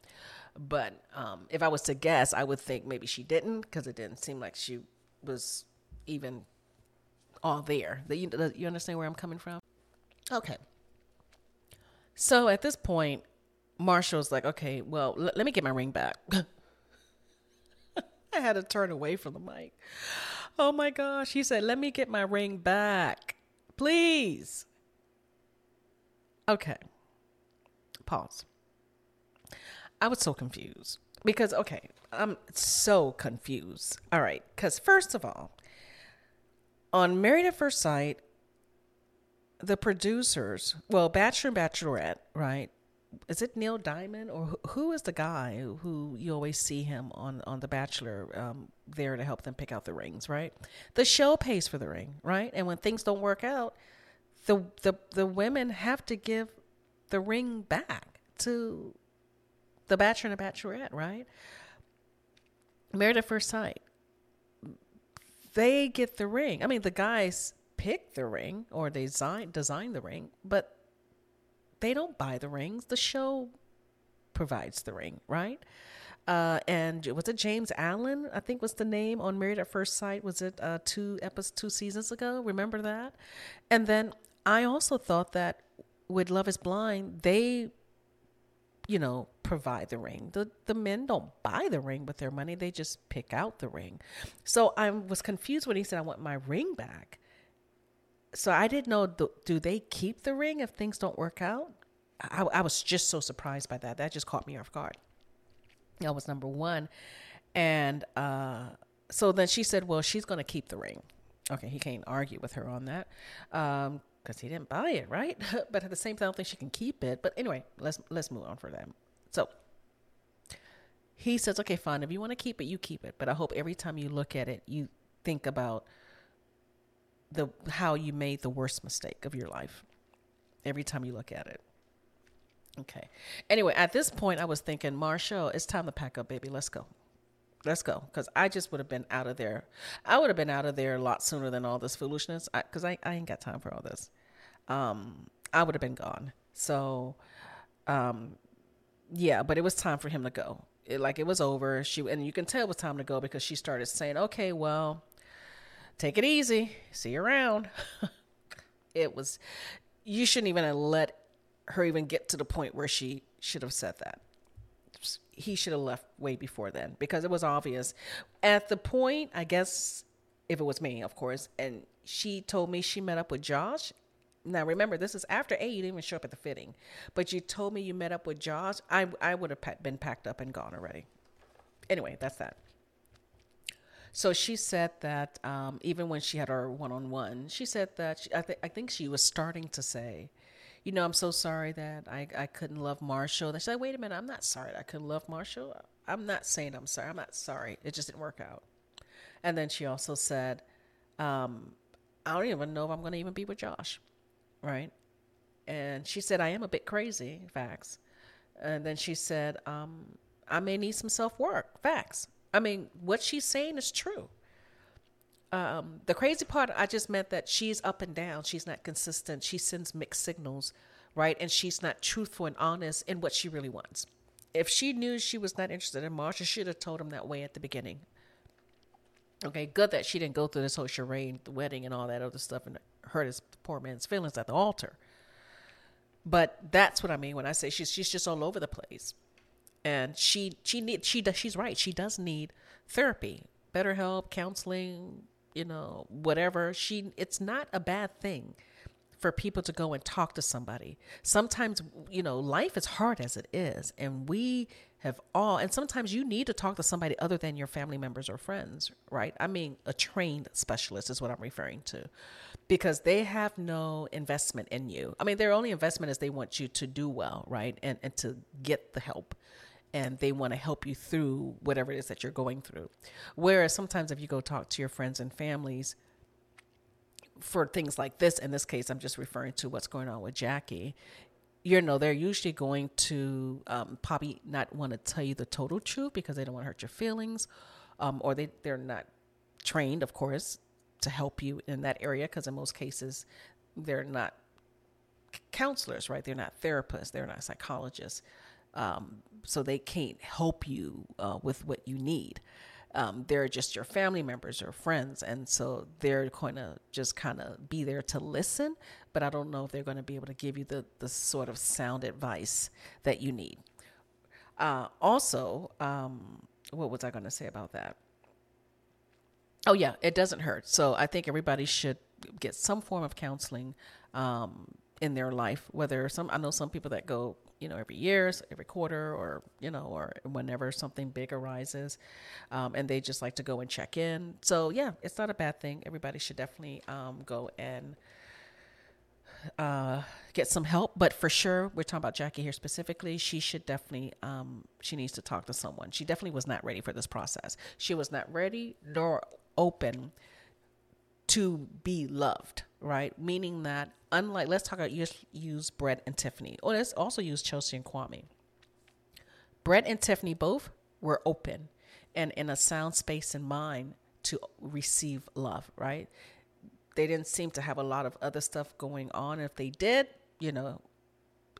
But um, if I was to guess, I would think maybe she didn't because it didn't seem like she was even all there. You, you understand where I'm coming from? Okay. So at this point, Marshall's like, okay, well, l- let me get my ring back. I had to turn away from the mic. Oh my gosh. He said, let me get my ring back. Please. Okay. Pause. I was so confused because, okay, I'm so confused. All right. Because, first of all, on Married at First Sight, the producers, well, Bachelor and Bachelorette, right? Is it Neil Diamond or who is the guy who you always see him on on The Bachelor um, there to help them pick out the rings, right? The show pays for the ring, right? And when things don't work out, the the the women have to give the ring back to the bachelor and the bachelorette, right? Married at first sight. They get the ring. I mean, the guys pick the ring or they design design the ring, but they don't buy the rings. The show provides the ring, right? Uh, and was it James Allen? I think was the name on Married at First Sight. Was it uh, two episodes, two seasons ago? Remember that? And then I also thought that with Love Is Blind, they, you know, provide the ring. The the men don't buy the ring with their money; they just pick out the ring. So I was confused when he said, "I want my ring back." So I didn't know. Do, do they keep the ring if things don't work out? I, I was just so surprised by that. That just caught me off guard. That was number one, and uh, so then she said, "Well, she's going to keep the ring." Okay, he can't argue with her on that. Um, because he didn't buy it, right? but at the same time, I don't think she can keep it. But anyway, let's let's move on for them. So he says, "Okay, fine. If you want to keep it, you keep it. But I hope every time you look at it, you think about the how you made the worst mistake of your life. Every time you look at it." Okay. Anyway, at this point, I was thinking, Marshall, it's time to pack up, baby. Let's go. Let's go. Because I just would have been out of there. I would have been out of there a lot sooner than all this foolishness. Because I, I, I, ain't got time for all this. Um, I would have been gone. So, um, yeah, but it was time for him to go. It, like it was over. She and you can tell it was time to go because she started saying, "Okay, well, take it easy. See you around." it was. You shouldn't even have let her even get to the point where she should have said that. He should have left way before then because it was obvious. At the point, I guess, if it was me, of course, and she told me she met up with Josh, Now remember, this is after A. You didn't even show up at the fitting, but you told me you met up with Josh. I I would have been packed up and gone already. Anyway, that's that. So she said that um, even when she had her one on one, she said that she, I, th- I think she was starting to say, you know, I'm so sorry that I, I couldn't love Marshall. And she said, wait a minute, I'm not sorry that I couldn't love Marshall. I'm not saying I'm sorry. I'm not sorry. It just didn't work out. And then she also said, um, I don't even know if I'm going to even be with Josh. Right. And she said, I am a bit crazy, facts. And then she said, um, I may need some self work, facts. I mean, what she's saying is true. Um, the crazy part, I just meant that she's up and down. She's not consistent. She sends mixed signals, right? And she's not truthful and honest in what she really wants. If she knew she was not interested in Marsha, she should have told him that way at the beginning. Okay, good that she didn't go through this whole charade, the wedding, and all that other stuff, and hurt his poor man's feelings at the altar. But that's what I mean when I say she's she's just all over the place and she she need she does she's right. She does need therapy BetterHelp counseling you know whatever. She it's not a bad thing for people to go and talk to somebody. Sometimes you know life is hard as it is and we have all and sometimes you need to talk to somebody other than your family members or friends right? I mean a trained specialist is what i'm referring to because they have no investment in you. I mean their only investment is they want you to do well right? And and to get the help and they want to help you through whatever it is that you're going through. Whereas sometimes if you go talk to your friends and families for things like this, in this case, I'm just referring to what's going on with Jackie. You know, they're usually going to um, probably not want to tell you the total truth because they don't want to hurt your feelings, um, or they they're not trained, of course, to help you in that area because in most cases they're not counselors, right? They're not therapists, they're not psychologists um, so they can't help you uh, with what you need. Um, they're just your family members or friends, and so they're going to just kind of be there to listen. But I don't know if they're going to be able to give you the the sort of sound advice that you need. Uh, also, um, what was I going to say about that? Oh yeah, it doesn't hurt. So I think everybody should get some form of counseling um, in their life. Whether some, I know some people that go you know, every year, every quarter, or you know, or whenever something big arises, um, and they just like to go and check in. So yeah, it's not a bad thing. Everybody should definitely um, go and uh, get some help. But for sure, we're talking about Jackie here specifically. She should definitely, um, she needs to talk to someone. She definitely was not ready for this process. She was not ready nor open to be loved, right? Meaning that unlike let's talk about use, use Brett and Tiffany, or let's also use Chelsea and Kwame. Brett and Tiffany both were open and in a sound space and mind to receive love, right? They didn't seem to have a lot of other stuff going on. If they did, you know,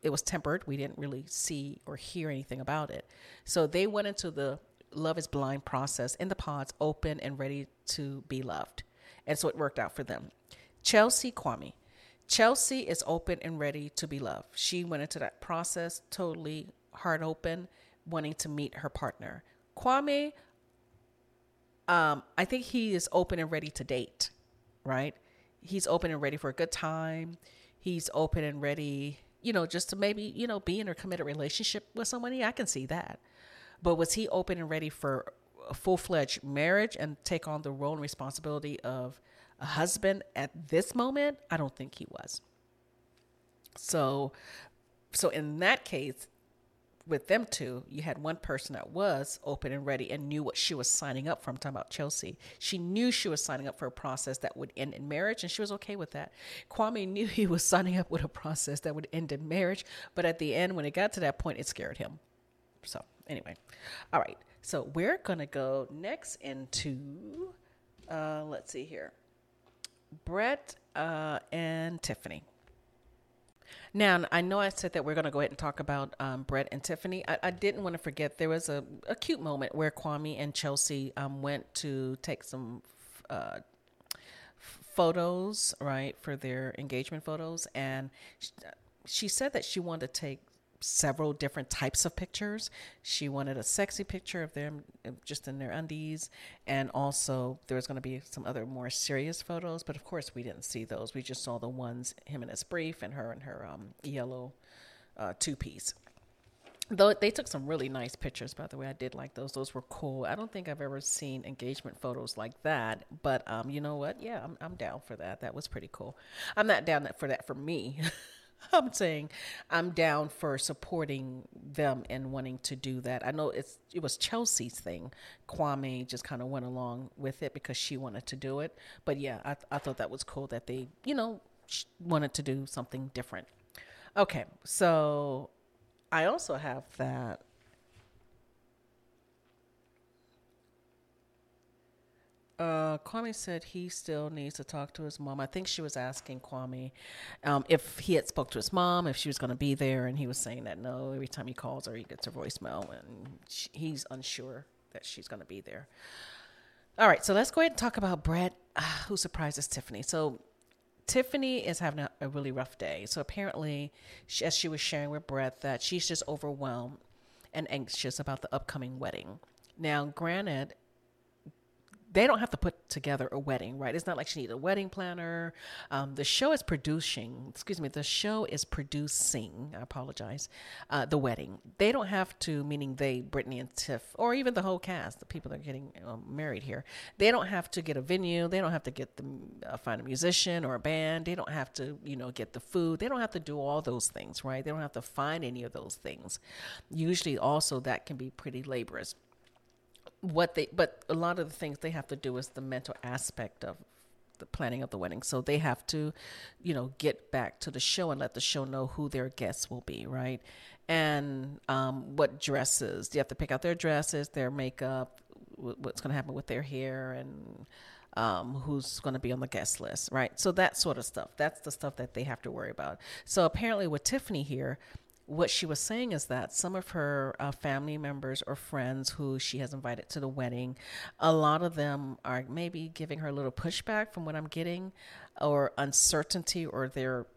it was tempered. We didn't really see or hear anything about it. So they went into the love is blind process in the pods open and ready to be loved. And so it worked out for them. Chelsea Kwame. Chelsea is open and ready to be loved. She went into that process totally heart open, wanting to meet her partner. Kwame, um, I think he is open and ready to date, right? He's open and ready for a good time. He's open and ready, you know, just to maybe, you know, be in a committed relationship with somebody. I can see that. But was he open and ready for a full fledged marriage and take on the role and responsibility of a husband at this moment, I don't think he was. So, so in that case, with them two, you had one person that was open and ready and knew what she was signing up for. I'm talking about Chelsea. She knew she was signing up for a process that would end in marriage, and she was okay with that. Kwame knew he was signing up with a process that would end in marriage, but at the end, when it got to that point, it scared him. So, anyway, all right. So, we're going to go next into, uh, let's see here. Brett uh, and Tiffany. Now, I know I said that we're going to go ahead and talk about um, Brett and Tiffany. I, I, didn't want to forget there was a, a cute moment where Kwame and Chelsea um, went to take some uh, photos, right, for their engagement photos. And she, she, said that she wanted to take several different types of pictures. She wanted a sexy picture of them uh, just in their undies, and also there was going to be some other more serious photos. But of course, we didn't see those. We just saw the ones him in his brief and her in her um, yellow uh, two piece. Though they took some really nice pictures, by the way, I did like those. Those were cool. I don't think I've ever seen engagement photos like that, but um, you know what? Yeah, I'm I'm down for that. That was pretty cool. I'm not down for that for me. I'm saying I'm down for supporting them and wanting to do that. I know it's it was Chelsea's thing. Kwame just kind of went along with it because she wanted to do it. But yeah, I I thought that was cool that they you know wanted to do something different. Okay, so I also have that Uh, Kwame said he still needs to talk to his mom. I think she was asking Kwame um, if he had spoke to his mom, if she was going to be there, and he was saying that no. Every time he calls her, he gets a voicemail, and she, he's unsure that she's going to be there. All right, so let's go ahead and talk about Brett, uh, who surprises Tiffany. So Tiffany is having a, a really rough day. So apparently, she, as she was sharing with Brett, that she's just overwhelmed and anxious about the upcoming wedding. Now, granted, they don't have to put together a wedding, right? It's not like she needs a wedding planner. Um, the show is producing, excuse me, the show is producing, I apologize, uh, the wedding. They don't have to, meaning they, Brittany and Tiff, or even the whole cast, the people that are getting um, married here, they don't have to get a venue. They don't have to get the, uh, find a musician or a band. They don't have to, you know, get the food. They don't have to do all those things, right? They don't have to find any of those things. Usually, also, that can be pretty laborious what they but a lot of the things they have to do is the mental aspect of the planning of the wedding so they have to you know get back to the show and let the show know who their guests will be right and um, what dresses you have to pick out their dresses their makeup what's going to happen with their hair and um, who's going to be on the guest list, right? So that sort of stuff. That's the stuff that they have to worry about. So apparently, with Tiffany here, what she was saying is that some of her uh, family members or friends who she has invited to the wedding, a lot of them are maybe giving her a little pushback from what I'm getting, or uncertainty, or they're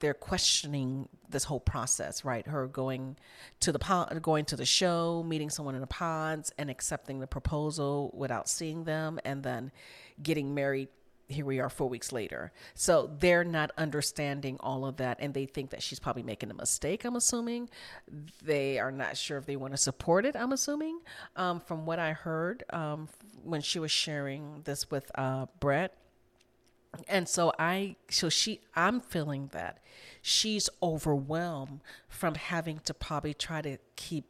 they're questioning this whole process, right? Her going to the pod, going to the show, meeting someone in the pods, and accepting the proposal without seeing them, and then getting married here we are four weeks later. So they're not understanding all of that and they think that she's probably making a mistake, I'm assuming. They are not sure if they want to support it, I'm assuming. Um, from what I heard um, when she was sharing this with uh, Brett. And so I, so she, I'm feeling that she's overwhelmed from having to probably try to keep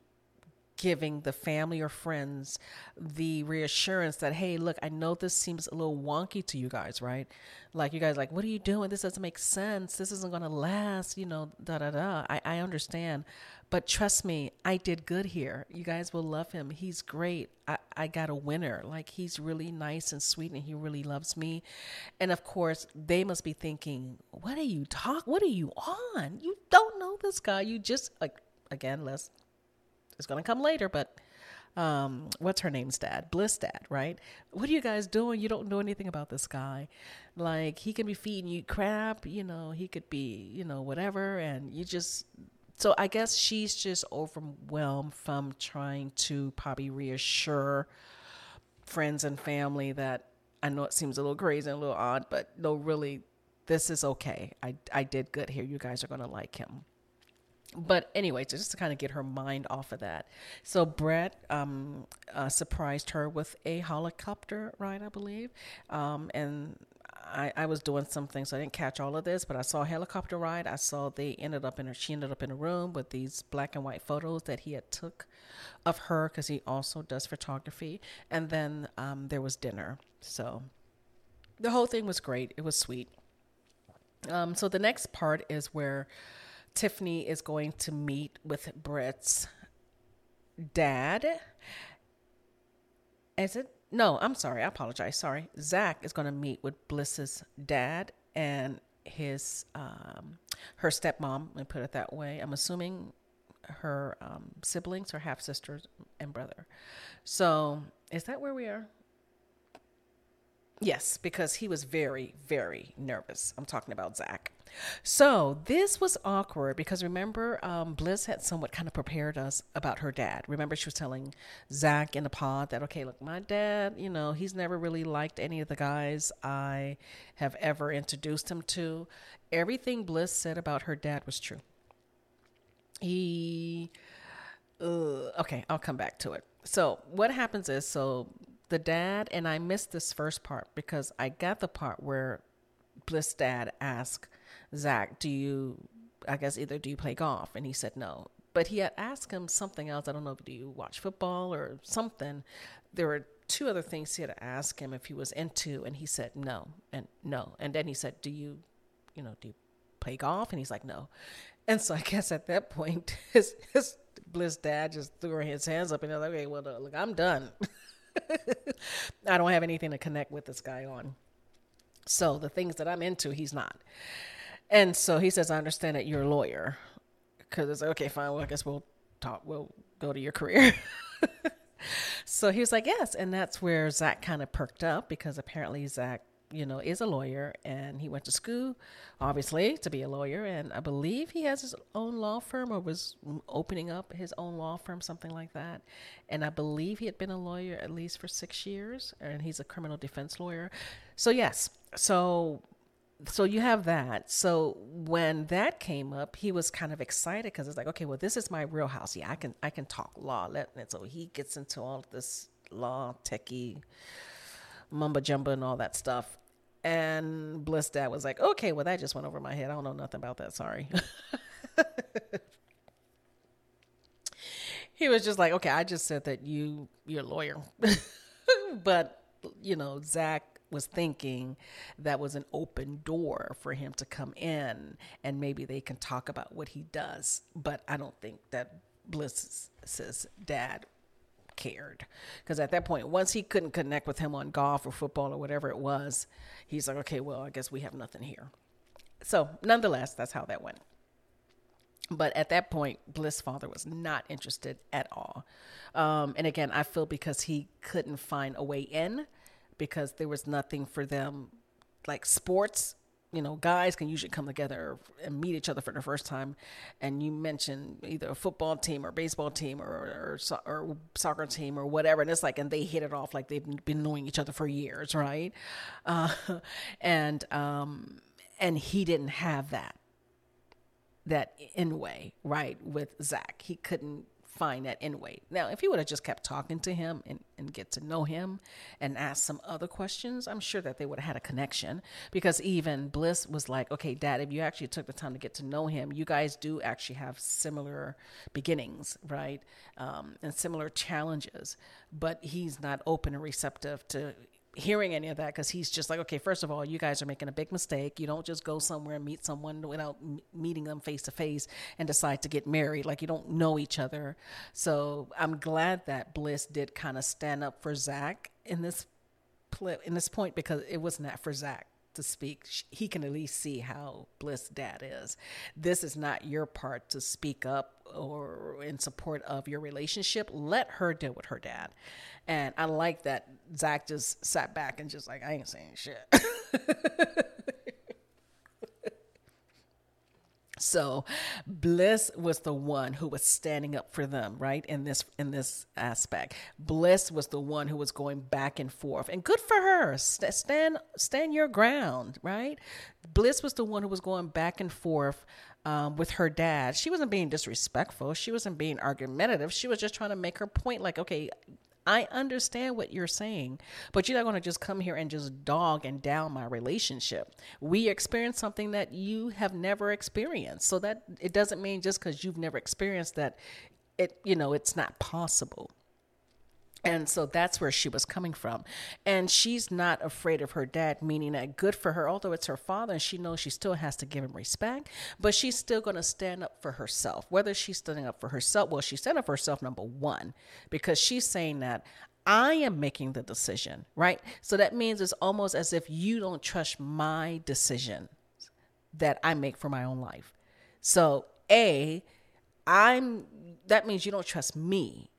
giving the family or friends the reassurance that hey look i know this seems a little wonky to you guys right? Like you guys like what are you doing? This doesn't make sense. This isn't going to last you know da da da. I, I understand. But trust me i did good here. You guys will love him. He's great. I, I got a winner. Like he's really nice and sweet and he really loves me. And of course they must be thinking what are you talk what are you on? You don't know this guy. You just like again let's it's going to come later, but um, what's her name's dad? Bliss dad, right? What are you guys doing? You don't know anything about this guy. Like, he can be feeding you crap, you know, he could be, you know, whatever. And you just, so I guess she's just overwhelmed from trying to probably reassure friends and family that I know it seems a little crazy and a little odd, but no, really, this is okay. I, I did good here. You guys are going to like him but anyway, just to kind of get her mind off of that. So Brett um, uh, surprised her with a helicopter ride, I believe, um, and I, I, was doing something, so I didn't catch all of this, but I saw a helicopter ride. I saw they ended up in a, she ended up in a room with these black and white photos that he had took of her because he also does photography, and then um, there was dinner. So the whole thing was great. It was sweet. Um, so the next part is where Tiffany is going to meet with Brett's dad. Is it? No, I'm sorry. I apologize. Sorry. Zach is going to meet with Bliss's dad and his um, her stepmom. Let me put it that way. I'm assuming her um, siblings, her half sisters and brother. So, is that where we are? Yes, because he was very, very nervous. I'm talking about Zach. So this was awkward because remember, um, Bliss had somewhat kind of prepared us about her dad. Remember, she was telling Zach in the pod that, okay, look, my dad, you know, he's never really liked any of the guys I have ever introduced him to. Everything Bliss said about her dad was true. He, uh, okay, I'll come back to it. So what happens is, so the dad, and I missed this first part because I got the part where Bliss dad asked Zach, do you, I guess either do you play golf? And he said no. But he had asked him something else. I don't know, do you watch football or something? There were two other things he had to ask him if he was into, and he said no and no. And then he said, do you, you know, do you play golf? And he's like, no. And so I guess at that point, his, his Bliss dad just threw his hands up and was like, okay, well, look, I'm done. I don't have anything to connect with this guy on. So the things that I'm into, he's not. And so he says, I understand that you're a lawyer. Because it's like, okay, fine. Well, I guess we'll talk. We'll go to your career. so he was like, yes. And that's where Zach kind of perked up because apparently Zach, you know, is a lawyer and he went to school, obviously, to be a lawyer. And I believe he has his own law firm or was opening up his own law firm, something like that. And I believe he had been a lawyer at least for six years and he's a criminal defense lawyer. So, yes. So so you have that. So when that came up, he was kind of excited because it's like, okay, well, this is my real house. Yeah, I can I can talk law. And so he gets into all this law techie mumba jumba and all that stuff. And Bliss dad was like, okay, well, that just went over my head. I don't know nothing about that. Sorry. he was just like, okay, I just said that you you're a lawyer, but you know, Zach was thinking that was an open door for him to come in and maybe they can talk about what he does. But I don't think that Bliss's dad cared. Because at that point once he couldn't connect with him on golf or football or whatever it was he's like okay well i guess we have nothing here. So nonetheless that's how that went. But at that point bliss father was not interested at all. Um, and again i feel because he couldn't find a way in because there was nothing for them. Like sports you know guys can usually come together and meet each other for the first time. And you mention either a football team or baseball team or or, or soccer team or whatever. And it's like and they hit it off like they've been knowing each other for years right? Uh, and um and he didn't have that that in way right with zach. He couldn't find that anyway. Now, if he would have just kept talking to him and, and get to know him and ask some other questions, I'm sure that they would have had a connection because even Bliss was like, okay, dad, if you actually took the time to get to know him, you guys do actually have similar beginnings, right? Um, and similar challenges, but he's not open and receptive to hearing any of that because he's just like, okay, first of all, you guys are making a big mistake. You don't just go somewhere and meet someone without m- meeting them face to face and decide to get married. Like you don't know each other. So I'm glad that Bliss did kind of stand up for Zach in this pl- in this point because it was not for Zach to speak. He can at least see how Bliss dad is. This is not your part to speak up or in support of your relationship. Let her deal with her dad. And I like that Zach just sat back and just like, I ain't saying shit. so bliss was the one who was standing up for them right in this in this aspect. Bliss was the one who was going back and forth. And good for her. Stand stand your ground right? Bliss was the one who was going back and forth um, with her dad. She wasn't being disrespectful. She wasn't being argumentative. She was just trying to make her point like okay I understand what you're saying, but you're not going to just come here and just dog and down my relationship. We experience something that you have never experienced. So that it doesn't mean just because you've never experienced that it, you know, it's not possible. And so that's where she was coming from. And she's not afraid of her dad, meaning that good for her, although it's her father and she knows she still has to give him respect, but she's still going to stand up for herself. Whether she's standing up for herself, well, she's standing up for herself, number one, because she's saying that I am making the decision, right? So that means it's almost as if you don't trust my decision that I make for my own life. So, A, I'm, that means you don't trust me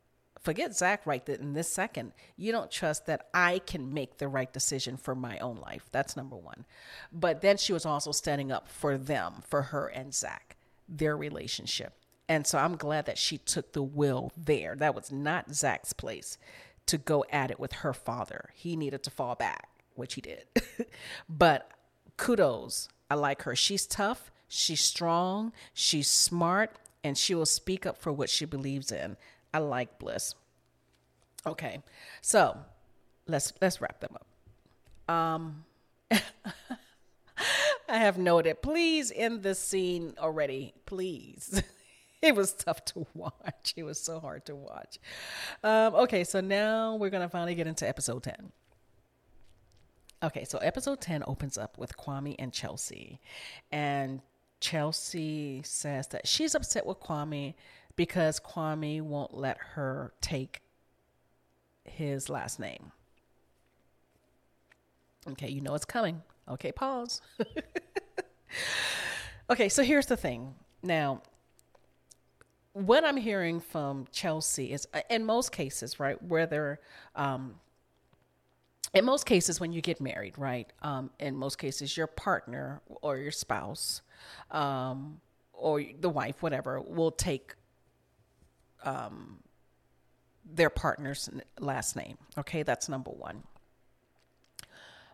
forget Zach right in this second. You don't trust that I can make the right decision for my own life. That's number one. But then she was also standing up for them, for her and Zach, their relationship. And so I'm glad that she took the will there. That was not Zach's place to go at it with her father. He needed to fall back, which he did. but kudos. I like her. She's tough, she's strong, she's smart, and she will speak up for what she believes in. I like Bliss. Okay, so let's let's wrap them up. Um, I have noted. Please end this scene already, please. it was tough to watch. It was so hard to watch. Um, okay, so now we're gonna finally get into episode ten. Okay, so episode 10 opens up with Kwame and Chelsea. And Chelsea says that she's upset with Kwame because Kwame won't let her take his last name. Okay, you know it's coming. Okay, pause. okay, so here's the thing. Now, what I'm hearing from Chelsea is, uh, in most cases, right, whether, um, in most cases, when you get married, right, um, in most cases, your partner or your spouse, um, or the wife, whatever, will take um, their partner's last name. Okay, that's number one.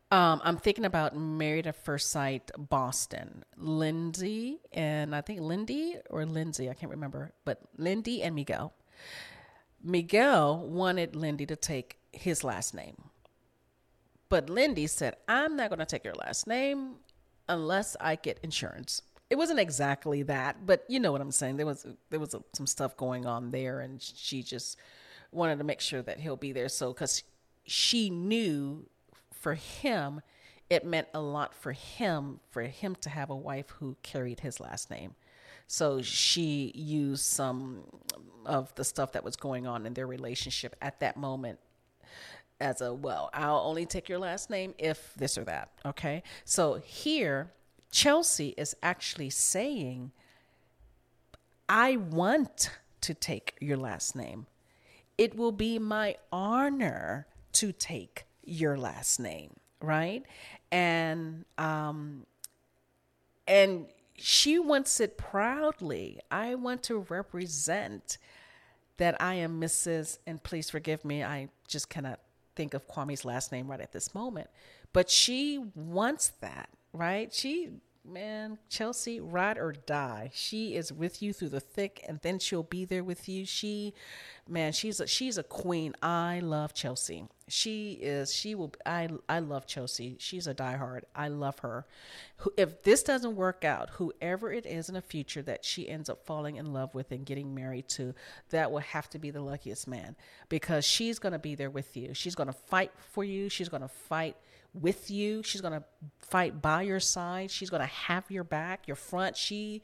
Um, I'm thinking about Married at First Sight Boston. Lindsay and I think Lindy or Lindsay, I can't remember, but Lindy and Miguel. Miguel wanted Lindy to take his last name. But Lindy said, I'm not going to take your last name unless I get insurance. It wasn't exactly that, but you know what I'm saying. There was there was some stuff going on there, and she just wanted to make sure that he'll be there. So, because she knew for him, it meant a lot for him for him to have a wife who carried his last name. So she used some of the stuff that was going on in their relationship at that moment as a well, I'll only take your last name if this or that. Okay. So here, Chelsea is actually saying, I want to take your last name. It will be my honor to take your last name, right? And um and she wants it proudly. I want to represent that I am Mrs. and please forgive me, I just cannot think of Kwame's last name right at this moment. But she wants that, right? She man, Chelsea, ride or die. She is with you through the thick, and then she'll be there with you. She, man, she's a, she's a queen. I love Chelsea. She is. She will. I I love Chelsea. She's a diehard. I love her. If this doesn't work out, whoever it is in the future that she ends up falling in love with and getting married to, that will have to be the luckiest man because she's going to be there with you. She's going to fight for you. She's going to fight with you. She's going to fight by your side. She's going to have your back, your front. She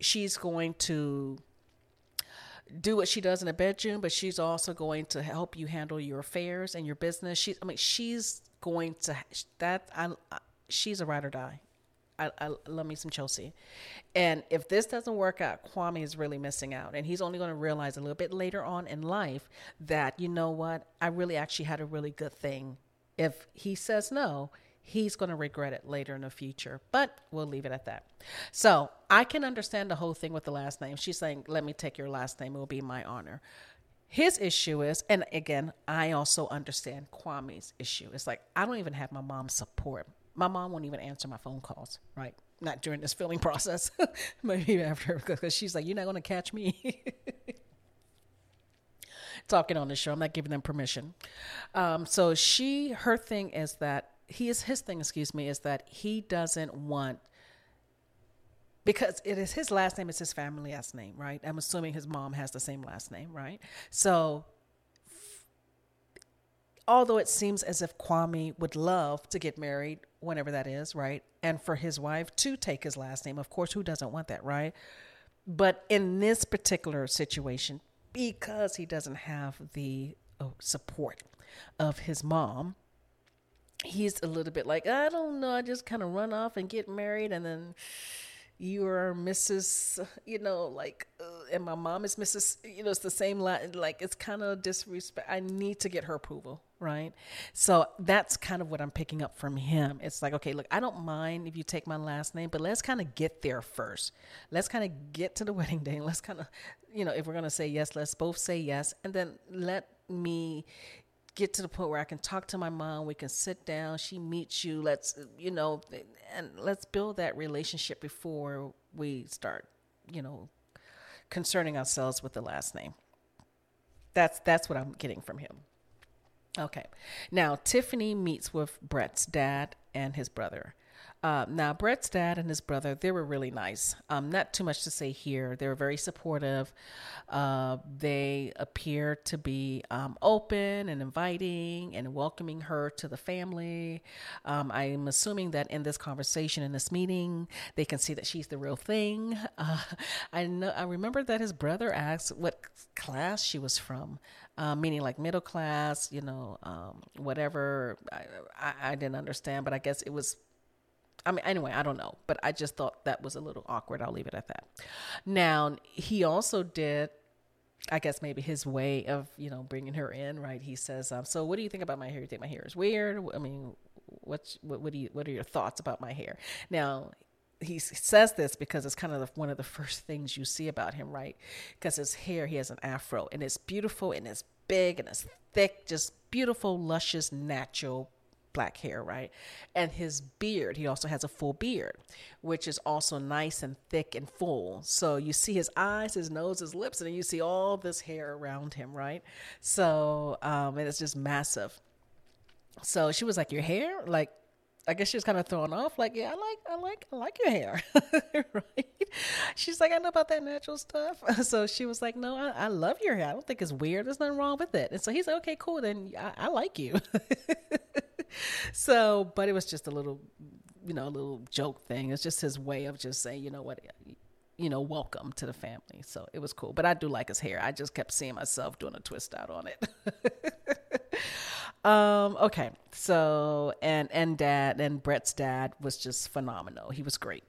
she's going to do what she does in the bedroom, but she's also going to help you handle your affairs and your business. She I mean she's going to that I, I she's a ride or die. I, I, love me some Chelsea. And if this doesn't work out, Kwame is really missing out. And he's only going to realize a little bit later on in life that, you know what, I really actually had a really good thing if he says no, he's going to regret it later in the future. But we'll leave it at that. So I can understand the whole thing with the last name. She's saying, let me take your last name, it will be my honor. His issue is, and again, I also understand Kwame's issue. It's like, I don't even have my mom's support. My mom won't even answer my phone calls, right? Not during this filming process, maybe after, because she's like, you're not going to catch me. talking on the show. I'm not giving them permission. Um, so she, her thing is that he is his thing. Excuse me, is that he doesn't want because it is his last name It's his family last name, right? I'm assuming his mom has the same last name, right? So although it seems as if Kwame would love to get married whenever that is, right? And for his wife to take his last name, of course, who doesn't want that, right? But in this particular situation, because he doesn't have the oh, support of his mom. He's a little bit like, I don't know, I just kind of run off and get married, and then you are Mrs. You know, like, uh, and my mom is Mrs. You know, it's the same Latin. Like it's kind of disrespect. I need to get her approval, right? So that's kind of what I'm picking up from him. It's like, okay, look, I don't mind if you take my last name, but let's kind of get there first. Let's kind of get to the wedding day. And Let's kind of, you know, if we're gonna say yes, let's both say yes, and then let me get to the point where I can talk to my mom. We can sit down. She meets you. Let's, you know, and let's build that relationship before we start, you know, concerning ourselves with the last name. That's that's what I'm getting from him. Okay. Now, Tiffany meets with Brett's dad and his brother. Uh, now, Brett's dad and his brother, they were really nice. Um, not too much to say here. They were very supportive. Uh, they appear to be um, open and inviting and welcoming her to the family. Um, I'm assuming that in this conversation, in this meeting, they can see that she's the real thing. Uh, I know. I remember that his brother asked what class she was from. Uh, meaning like middle class, you know, um, whatever. I, I, I, didn't understand, but I guess it was I mean, anyway, I don't know, but I just thought that was a little awkward. I'll leave it at that. Now, he also did, I guess, maybe his way of, you know, bringing her in, right? He says, um, "So, what do you think about my hair? You think my hair is weird? I mean, what's what? What do you? What are your thoughts about my hair?" Now, he says this because it's kind of the, one of the first things you see about him, right? Because his hair, he has an afro, and it's beautiful, and it's big, and it's thick, just beautiful, luscious, natural black hair, right? And his beard, he also has a full beard, which is also nice and thick and full. So you see his eyes, his nose, his lips, and you see all this hair around him, right? So, um, and it's just massive. So she was like, Your hair? Like, I guess she was kind of thrown off, like, yeah, I like, I like, I like your hair, right? She's like, I know about that natural stuff. So she was like, no, I, I, love your hair. I don't think it's weird. There's nothing wrong with it. And so he's like, okay, cool. Then I, I like you. so, but it was just a little, you know, a little joke thing. It's just his way of just saying, you know what, you know, welcome to the family. So it was cool. But I do like his hair. I just kept seeing myself doing a twist out on it. um, okay. So and and dad and Brett's dad was just phenomenal. He was great.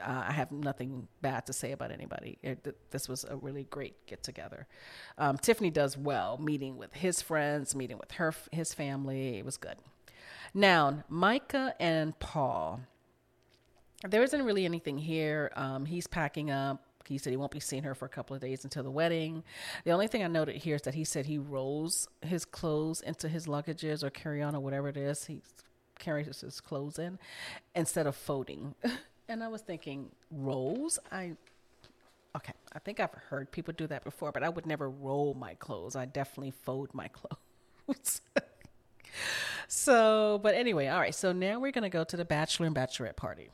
Uh, I have nothing bad to say about anybody. It, this was a really great get together. Um, Tiffany does well, meeting with his friends, meeting with her his family. It was good. Now, Micah and Paul. There isn't really anything here. Um, he's packing up. He said he won't be seeing her for a couple of days until the wedding. The only thing I noted here is that he said he rolls his clothes into his luggages or carry on or whatever it is. He carries his clothes in instead of folding. and I was thinking, rolls? I okay, I think I've heard people do that before, but I would never roll my clothes. I definitely fold my clothes. So, but anyway, all right. So now we're going to go to the bachelor and bachelorette party.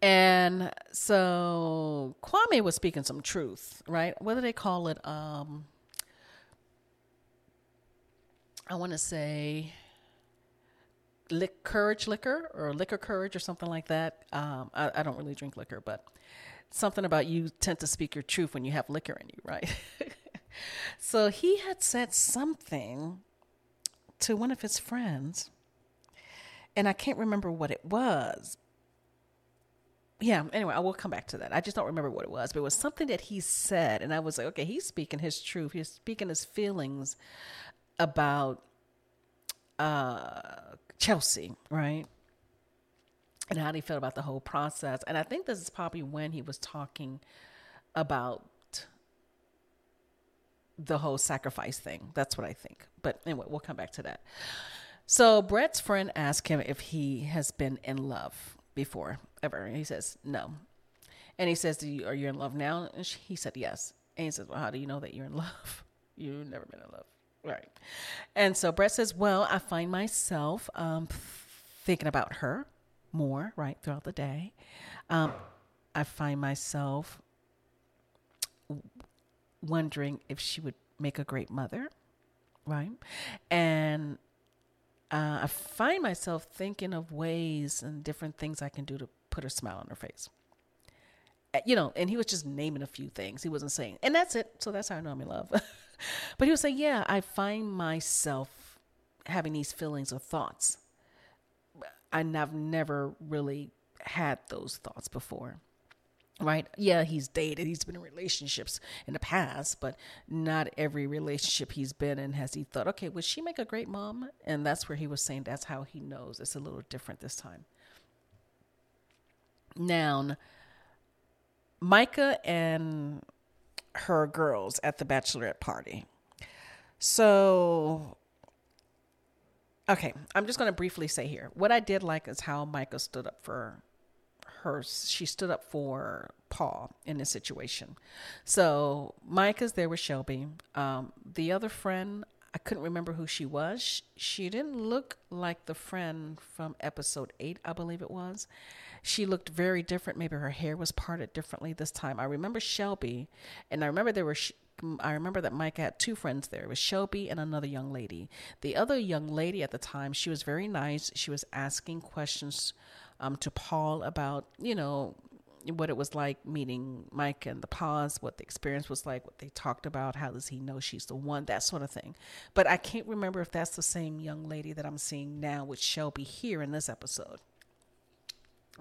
And so Kwame was speaking some truth, right? What do they call it? Um, I want to say lick courage liquor or liquor courage or something like that. Um, I, I, don't really drink liquor, but something about you tend to speak your truth when you have liquor in you, right? so he had said something to one of his friends, and I can't remember what it was. Yeah, anyway, I will come back to that. I just don't remember what it was, but it was something that he said, and I was like, okay, he's speaking his truth. He's speaking his feelings about uh, Chelsea, right? And how he felt about the whole process. And I think this is probably when he was talking about the whole sacrifice thing. That's what I think. But anyway, we'll come back to that. So Brett's friend asked him if he has been in love before ever. And he says no. And he says, you, "Are you in love now?" And she, he said yes. And he says, "Well, how do you know that you're in love? You've never been in love, right?" And so Brett says, "Well, I find myself um, thinking about her more, right, throughout the day. Um, I find myself wondering if she would make a great mother, right? And uh, I find myself thinking of ways and different things I can do to put a smile on her face. Uh, you know, and he was just naming a few things. He wasn't saying, and that's it. So that's how I know I'm in love. but he was saying, yeah, I find myself having these feelings or thoughts. And I've never really had those thoughts before. Right? Yeah, he's dated, he's been in relationships in the past, but not every relationship he's been in has he thought, okay, would she make a great mom? And that's where he was saying that's how he knows. It's a little different this time. Noun Micah and her girls at the bachelorette party. So, okay, I'm just going to briefly say here what I did like is how Micah stood up for her. She stood up for Paul in this situation. So, Micah's there with Shelby. Um, the other friend, I couldn't remember who she was. She didn't look like the friend from episode eight, I believe it was. She looked very different. Maybe her hair was parted differently this time. I remember Shelby, and I remember there were. I remember that Mike had two friends there. It was Shelby and another young lady. The other young lady at the time, she was very nice. She was asking questions um, to Paul about, you know, what it was like meeting Mike and the pause, what the experience was like, what they talked about, how does he know she's the one, that sort of thing. But I can't remember if that's the same young lady that I'm seeing now with Shelby here in this episode.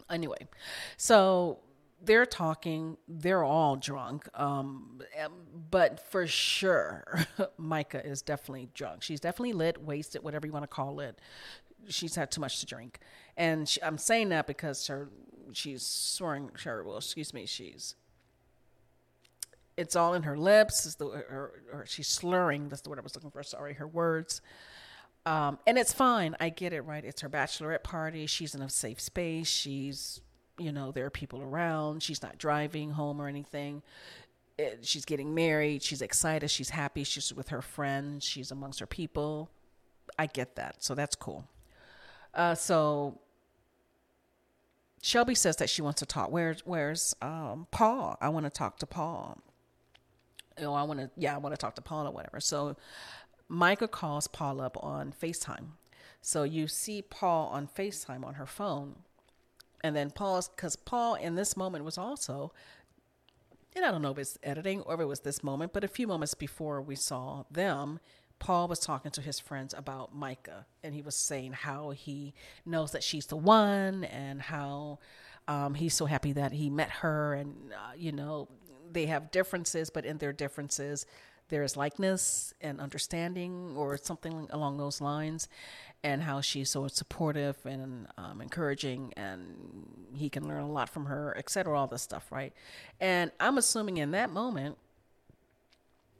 Anyway, so they're talking. They're all drunk. Um, but for sure, Micah is definitely drunk. She's definitely lit, wasted, whatever you want to call it. She's had too much to drink, and she, I'm saying that because her she's swearing. Her, well, excuse me, she's. It's all in her lips. Is the or she's slurring. That's the word I was looking for. Sorry, her words. Um, and it's fine. I get it, right? It's her bachelorette party. She's in a safe space. She's, you know, there are people around. She's not driving home or anything. It, she's getting married. She's excited. She's happy. She's with her friends. She's amongst her people. I get that. So that's cool. Uh, so Shelby says that she wants to talk. Where's Where's um, Paul? I want to talk to Paul. You know, I want to. Yeah, I want to talk to Paul or whatever. So Micah calls Paul up on FaceTime. So you see Paul on FaceTime on her phone. And then Paul's, because Paul in this moment was also, and I don't know if it's editing or if it was this moment, but a few moments before we saw them, Paul was talking to his friends about Micah. And he was saying how he knows that she's the one and how um, he's so happy that he met her. And, uh, you know, they have differences, but in their differences, there is likeness and understanding or something along those lines and how she's so supportive and um, encouraging and he can learn a lot from her etc all this stuff right and i'm assuming in that moment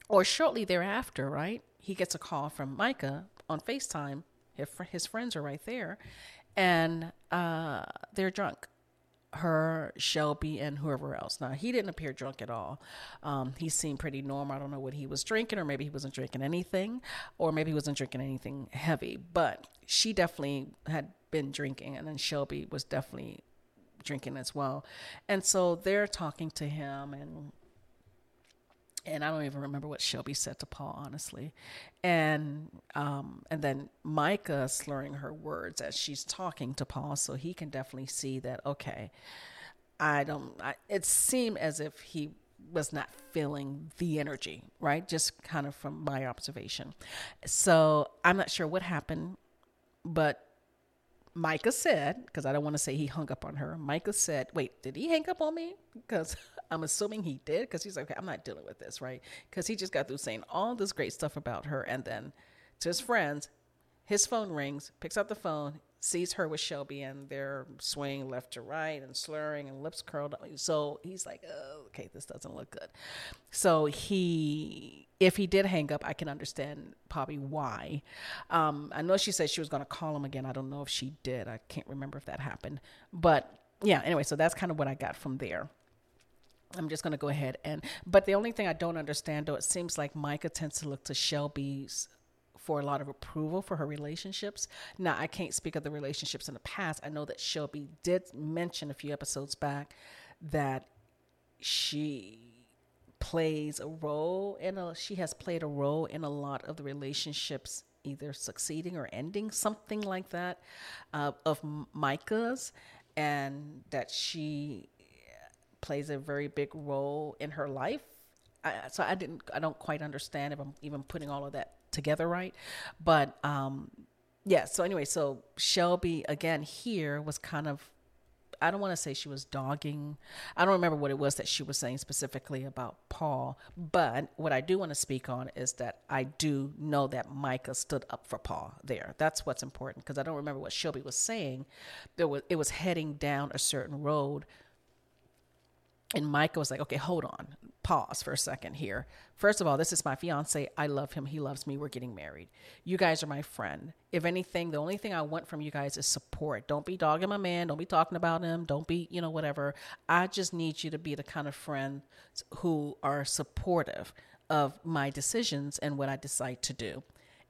or shortly thereafter right he gets a call from micah on facetime his friends are right there and uh, they're drunk her, Shelby, and whoever else. Now, he didn't appear drunk at all. Um, he seemed pretty normal. I don't know what he was drinking, or maybe he wasn't drinking anything, or maybe he wasn't drinking anything heavy. But she definitely had been drinking, and then Shelby was definitely drinking as well. And so they're talking to him, and and I don't even remember what Shelby said to Paul, honestly. And um, and then Micah slurring her words as she's talking to Paul, so he can definitely see that. Okay, I don't. I, it seemed as if he was not feeling the energy, right? Just kind of from my observation. So I'm not sure what happened, but Micah said, because I don't want to say he hung up on her. Micah said, "Wait, did he hang up on me?" Because I'm assuming he did because he's like, okay, I'm not dealing with this, right? Because he just got through saying all this great stuff about her. And then to his friends, his phone rings, picks up the phone, sees her with Shelby, and they're swaying left to right and slurring and lips curled. So he's like, oh, okay, this doesn't look good. So he, if he did hang up, I can understand probably why. Um, I know she said she was going to call him again. I don't know if she did. I can't remember if that happened. But yeah, anyway, so that's kind of what I got from there. I'm just going to go ahead and, but the only thing I don't understand, though, it seems like Micah tends to look to Shelby's for a lot of approval for her relationships. Now, I can't speak of the relationships in the past. I know that Shelby did mention a few episodes back that she plays a role in a, she has played a role in a lot of the relationships either succeeding or ending, something like that, uh, of Micah's, and that she plays a very big role in her life. I, so I didn't, I don't quite understand if I'm even putting all of that together right. But um, yeah, so anyway, so Shelby again here was kind of I don't want to say she was dogging. I don't remember what it was that she was saying specifically about Paul. But what I do want to speak on is that I do know that Micah stood up for Paul there. That's what's important because I don't remember what Shelby was saying. There was it was heading down a certain road and Micah was like, okay, hold on, pause for a second here. First of all, this is my fiance. I love him. He loves me. We're getting married. You guys are my friend. If anything, the only thing I want from you guys is support. Don't be dogging my man. Don't be talking about him. Don't be, you know, whatever. I just need you to be the kind of friend who are supportive of my decisions and what I decide to do.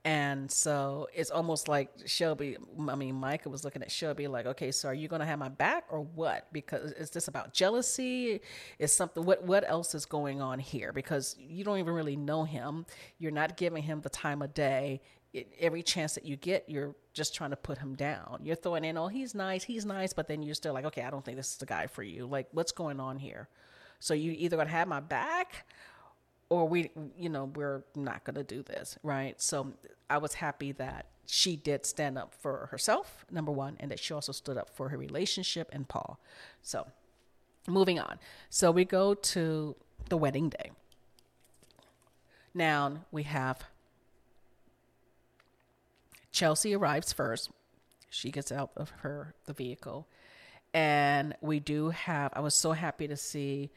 And so it's almost like Shelby, I mean, Micah was looking at Shelby like, okay, so are you going to have my back or what? Because is this about jealousy? Is something, what, what else is going on here? Because you don't even really know him. You're not giving him the time of day. It, every chance that you get, you're just trying to put him down. You're throwing in, oh, he's nice, he's nice, but then you're still like, okay, I don't think this is the guy for you. Like, what's going on here? So you either going to have my back or we you know we're not going to do this right? So i was happy that she did stand up for herself number one and that she also stood up for her relationship and paul. So moving on. So we go to the wedding day. Now we have chelsea arrives first. She gets out of her the vehicle. And we do have i was so happy to see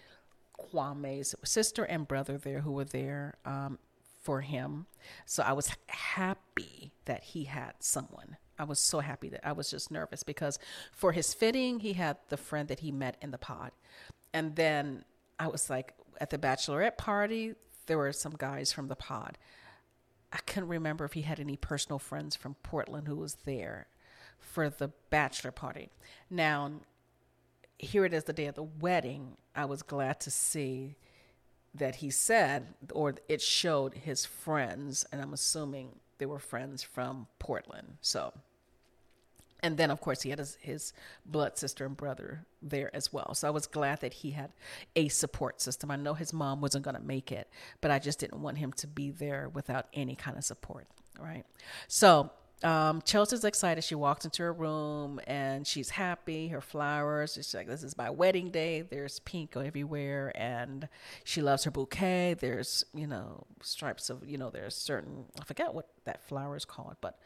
Kwame's sister and brother there who were there um, for him. So I was happy that he had someone. I was so happy that I was just nervous because for his fitting, he had the friend that he met in the pod. And then I was like, at the bachelorette party, there were some guys from the pod. I couldn't remember if he had any personal friends from Portland who was there for the bachelor party. Now, here it is the day of the wedding, I was glad to see that he said, or it showed his friends, and I'm assuming they were friends from Portland. So, and then of course he had his, his blood sister and brother there as well. So I was glad that he had a support system. I know his mom wasn't going to make it, but I just didn't want him to be there without any kind of support. Right. So um, Chelsea's excited. She walks into her room and she's happy. Her flowers. She's like, "This is my wedding day." There's pink everywhere, and she loves her bouquet. There's you know stripes of you know there's certain I forget what that flower is called, but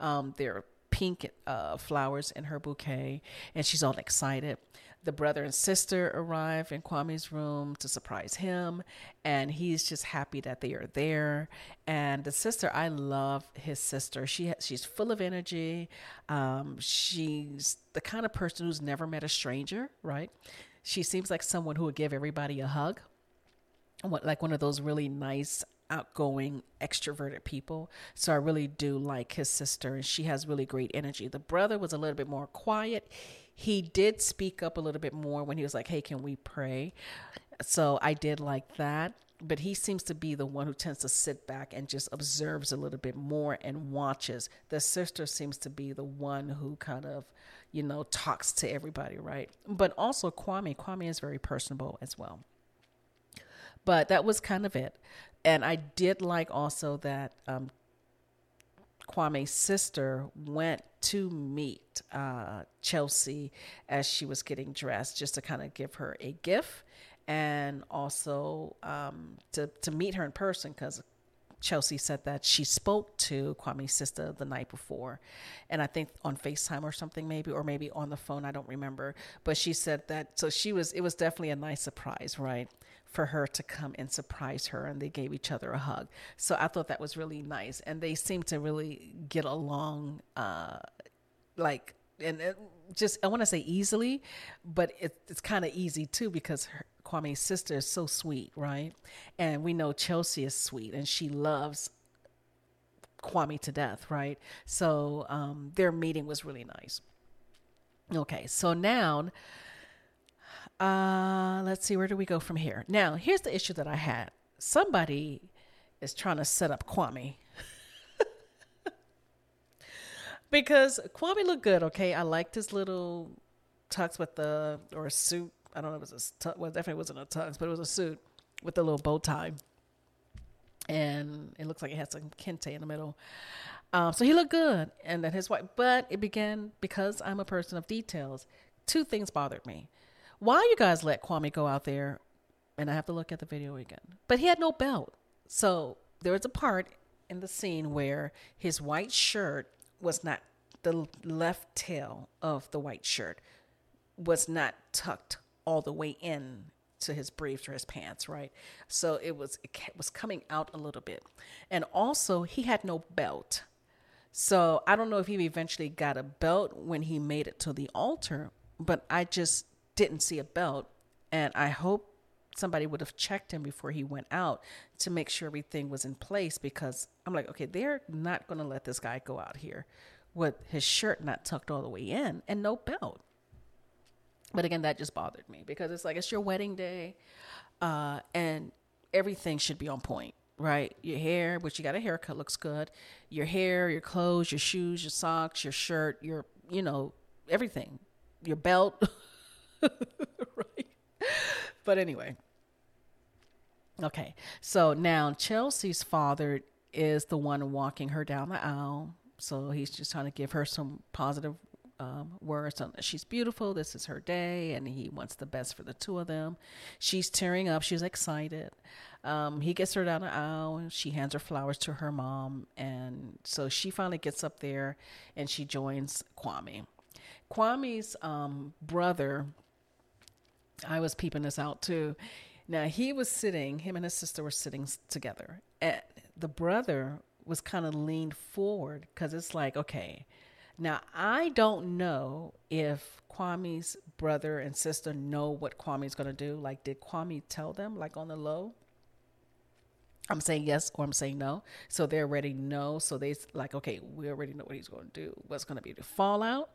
um, there are pink uh, flowers in her bouquet, and she's all excited the brother and sister arrive in Kwame's room to surprise him, and he's just happy that they are there. And the sister, I love his sister. She she's full of energy. Um, she's the kind of person who's never met a stranger, right? She seems like someone who would give everybody a hug, like one of those really nice outgoing, extroverted people. So I really do like his sister, and she has really great energy. The brother was a little bit more quiet. He did speak up a little bit more when he was like, hey, can we pray? So I did like that. But he seems to be the one who tends to sit back and just observes a little bit more and watches. The sister seems to be the one who kind of, you know, talks to everybody, right? But also Kwame. Kwame is very personable as well. But that was kind of it. And I did like also that um, Kwame's sister went to meet uh, Chelsea as she was getting dressed, just to kind of give her a gift and also um, to to meet her in person because Chelsea said that she spoke to Kwame's sister the night before, and I think on FaceTime or something maybe, or maybe on the phone. I don't remember, but she said that. So she was. It was definitely a nice surprise, right? For her to come and surprise her and they gave each other a hug. So i thought that was really nice and they seemed to really get along uh like and just i want to say easily but it, it's kind of easy too because her, kwame's sister is so sweet right? And we know chelsea is sweet and she loves kwame to death right? So um, their meeting was really nice. Okay so now uh, let's see, where do we go from here? Now, here's the issue that I had. Somebody is trying to set up Kwame. because Kwame looked good, okay? I liked his little tux with the, or a suit. I don't know if it was a tux. Well, definitely wasn't a tux, but it was a suit with the little bow tie. And it looks like it had some kente in the middle. Um, so he looked good. And then his wife, but it began because I'm a person of details two things bothered me. Why you guys let Kwame go out there? And I have to look at the video again. But he had no belt. So there was a part in the scene where his white shirt was not the left tail of the white shirt was not tucked all the way in to his briefs or his pants, right? So it was it was coming out a little bit. And also he had no belt. So I don't know if he eventually got a belt when he made it to the altar, but I just didn't see a belt and I hope somebody would have checked him before he went out to make sure everything was in place because I'm like, okay, they're not going to let this guy go out here with his shirt not tucked all the way in and no belt. But again, that just bothered me because it's like it's your wedding day, uh, and everything should be on point, right? Your hair, which you got a haircut, looks good. Your hair, your clothes, your shoes, your socks, your shirt, your you know everything, your belt, right? But anyway, okay. So now Chelsea's father is the one walking her down the aisle. So he's just trying to give her some positive um, words on that she's beautiful. This is her day, and he wants the best for the two of them. She's tearing up. She's excited. Um, he gets her down the aisle. And She hands her flowers to her mom, and so she finally gets up there and she joins Kwame. Kwame's um, brother, I was peeping this out too. Now he was sitting. Him and his sister were sitting together. And the brother was kind of leaned forward because it's like, okay, now, I don't know if Kwame's brother and sister know what Kwame's going to do. Like, did Kwame tell them, like on the low? I'm saying yes or I'm saying no. So they already know. So they like, okay, we already know what he's going to do. What's going to be the fallout?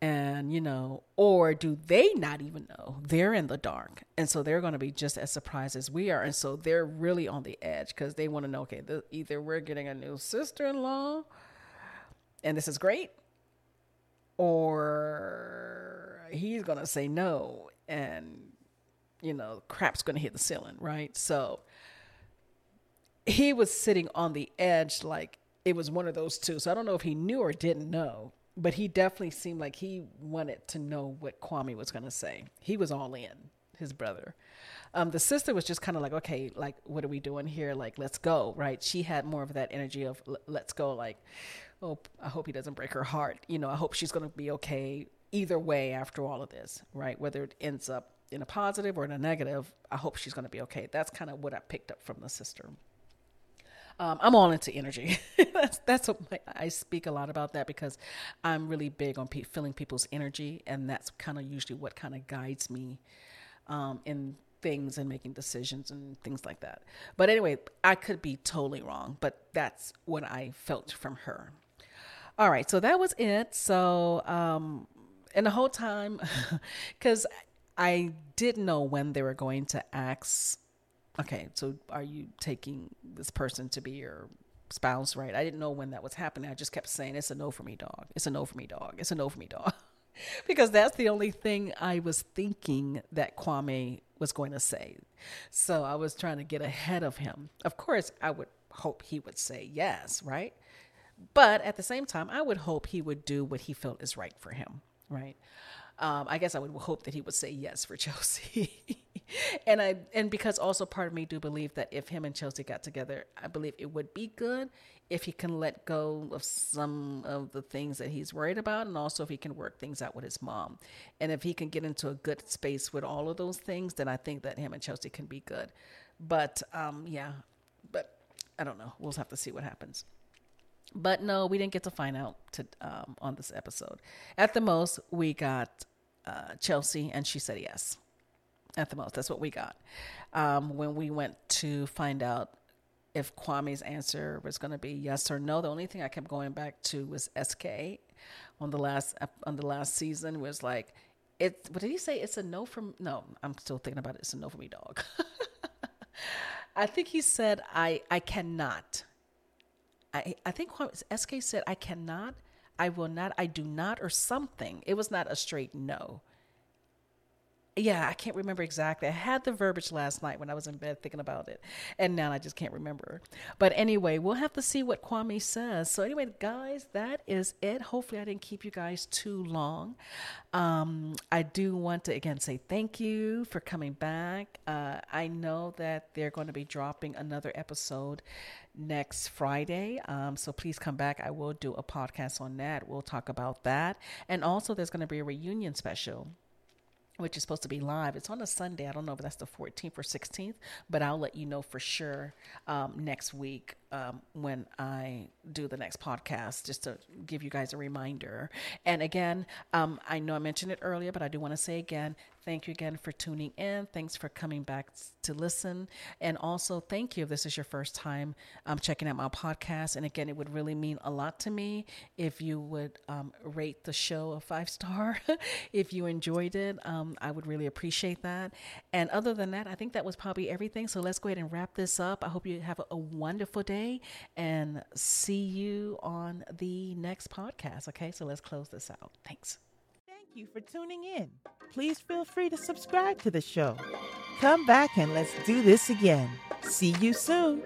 And, you know, or do they not even know? They're in the dark. And so they're going to be just as surprised as we are. And so they're really on the edge because they want to know, okay, the, either we're getting a new sister in law and this is great, or he's going to say no and, you know, crap's going to hit the ceiling, right? So he was sitting on the edge like it was one of those two. So I don't know if he knew or didn't know, but he definitely seemed like he wanted to know what Kwame was going to say. He was all in, his brother. Um, the sister was just kind of like, okay, like, what are we doing here? Like, let's go, right? She had more of that energy of, let's go, like, oh, I hope he doesn't break her heart. You know, I hope she's going to be okay either way after all of this, right? Whether it ends up in a positive or in a negative, I hope she's going to be okay. That's kind of what I picked up from the sister. Um, I'm all into energy. that's that's what my, I speak a lot about that because I'm really big on pe- feeling people's energy, and that's kind of usually what kind of guides me um, in things and making decisions and things like that. But anyway, I could be totally wrong, but that's what I felt from her. All right, so that was it. So, um, and the whole time, because I didn't know when they were going to ask, okay, so are you taking this person to be your spouse, right? I didn't know when that was happening. I just kept saying, it's a no for me, dog. It's a no for me, dog. It's a no for me, dog. because that's the only thing I was thinking that Kwame was going to say. So I was trying to get ahead of him. Of course, I would hope he would say yes, right? But at the same time, I would hope he would do what he felt is right for him, right? Um, I guess I would hope that he would say yes for Chelsea. and I and because also part of me do believe that if him and Chelsea got together, I believe it would be good if he can let go of some of the things that he's worried about and also if he can work things out with his mom. And if he can get into a good space with all of those things, then I think that him and Chelsea can be good. But um yeah, but I don't know. We'll have to see what happens. But no, we didn't get to find out to, um, on this episode. At the most, we got uh, Chelsea, and she said yes. At the most, that's what we got. Um, when we went to find out if Kwame's answer was going to be yes or no, the only thing I kept going back to was SK on the last on the last season was like it. What did he say? It's a no from no. I'm still thinking about it. It's a no for me, dog. I think he said I I cannot I, I think SK said, I cannot, I will not, I do not, or something. It was not a straight no. Yeah, I can't remember exactly. I had the verbiage last night when I was in bed thinking about it, and now I just can't remember. But anyway, we'll have to see what Kwame says. So anyway, guys, that is it. Hopefully, I didn't keep you guys too long. Um, I do want to again say thank you for coming back. Uh, I know that they're going to be dropping another episode next Friday. Um, so please come back. I will do a podcast on that. We'll talk about that. And also, there's going to be a reunion special which is supposed to be live. It's on a Sunday. I don't know if that's the 14th or 16th, but I'll let you know for sure um, next week um, when I do the next podcast, just to give you guys a reminder. And again, um, I know I mentioned it earlier, but I do want to say again, thank you again for tuning in. Thanks for coming back to listen. And also, thank you if this is your first time um, checking out my podcast. And again, it would really mean a lot to me if you would um, rate the show a five star. if you enjoyed it, um, I would really appreciate that. And other than that, I think that was probably everything. So let's go ahead and wrap this up. I hope you have a, a wonderful day and see you on the next podcast. Okay, so let's close this out. Thanks. Thank you for tuning in. Please feel free to subscribe to the show. Come back and let's do this again. See you soon.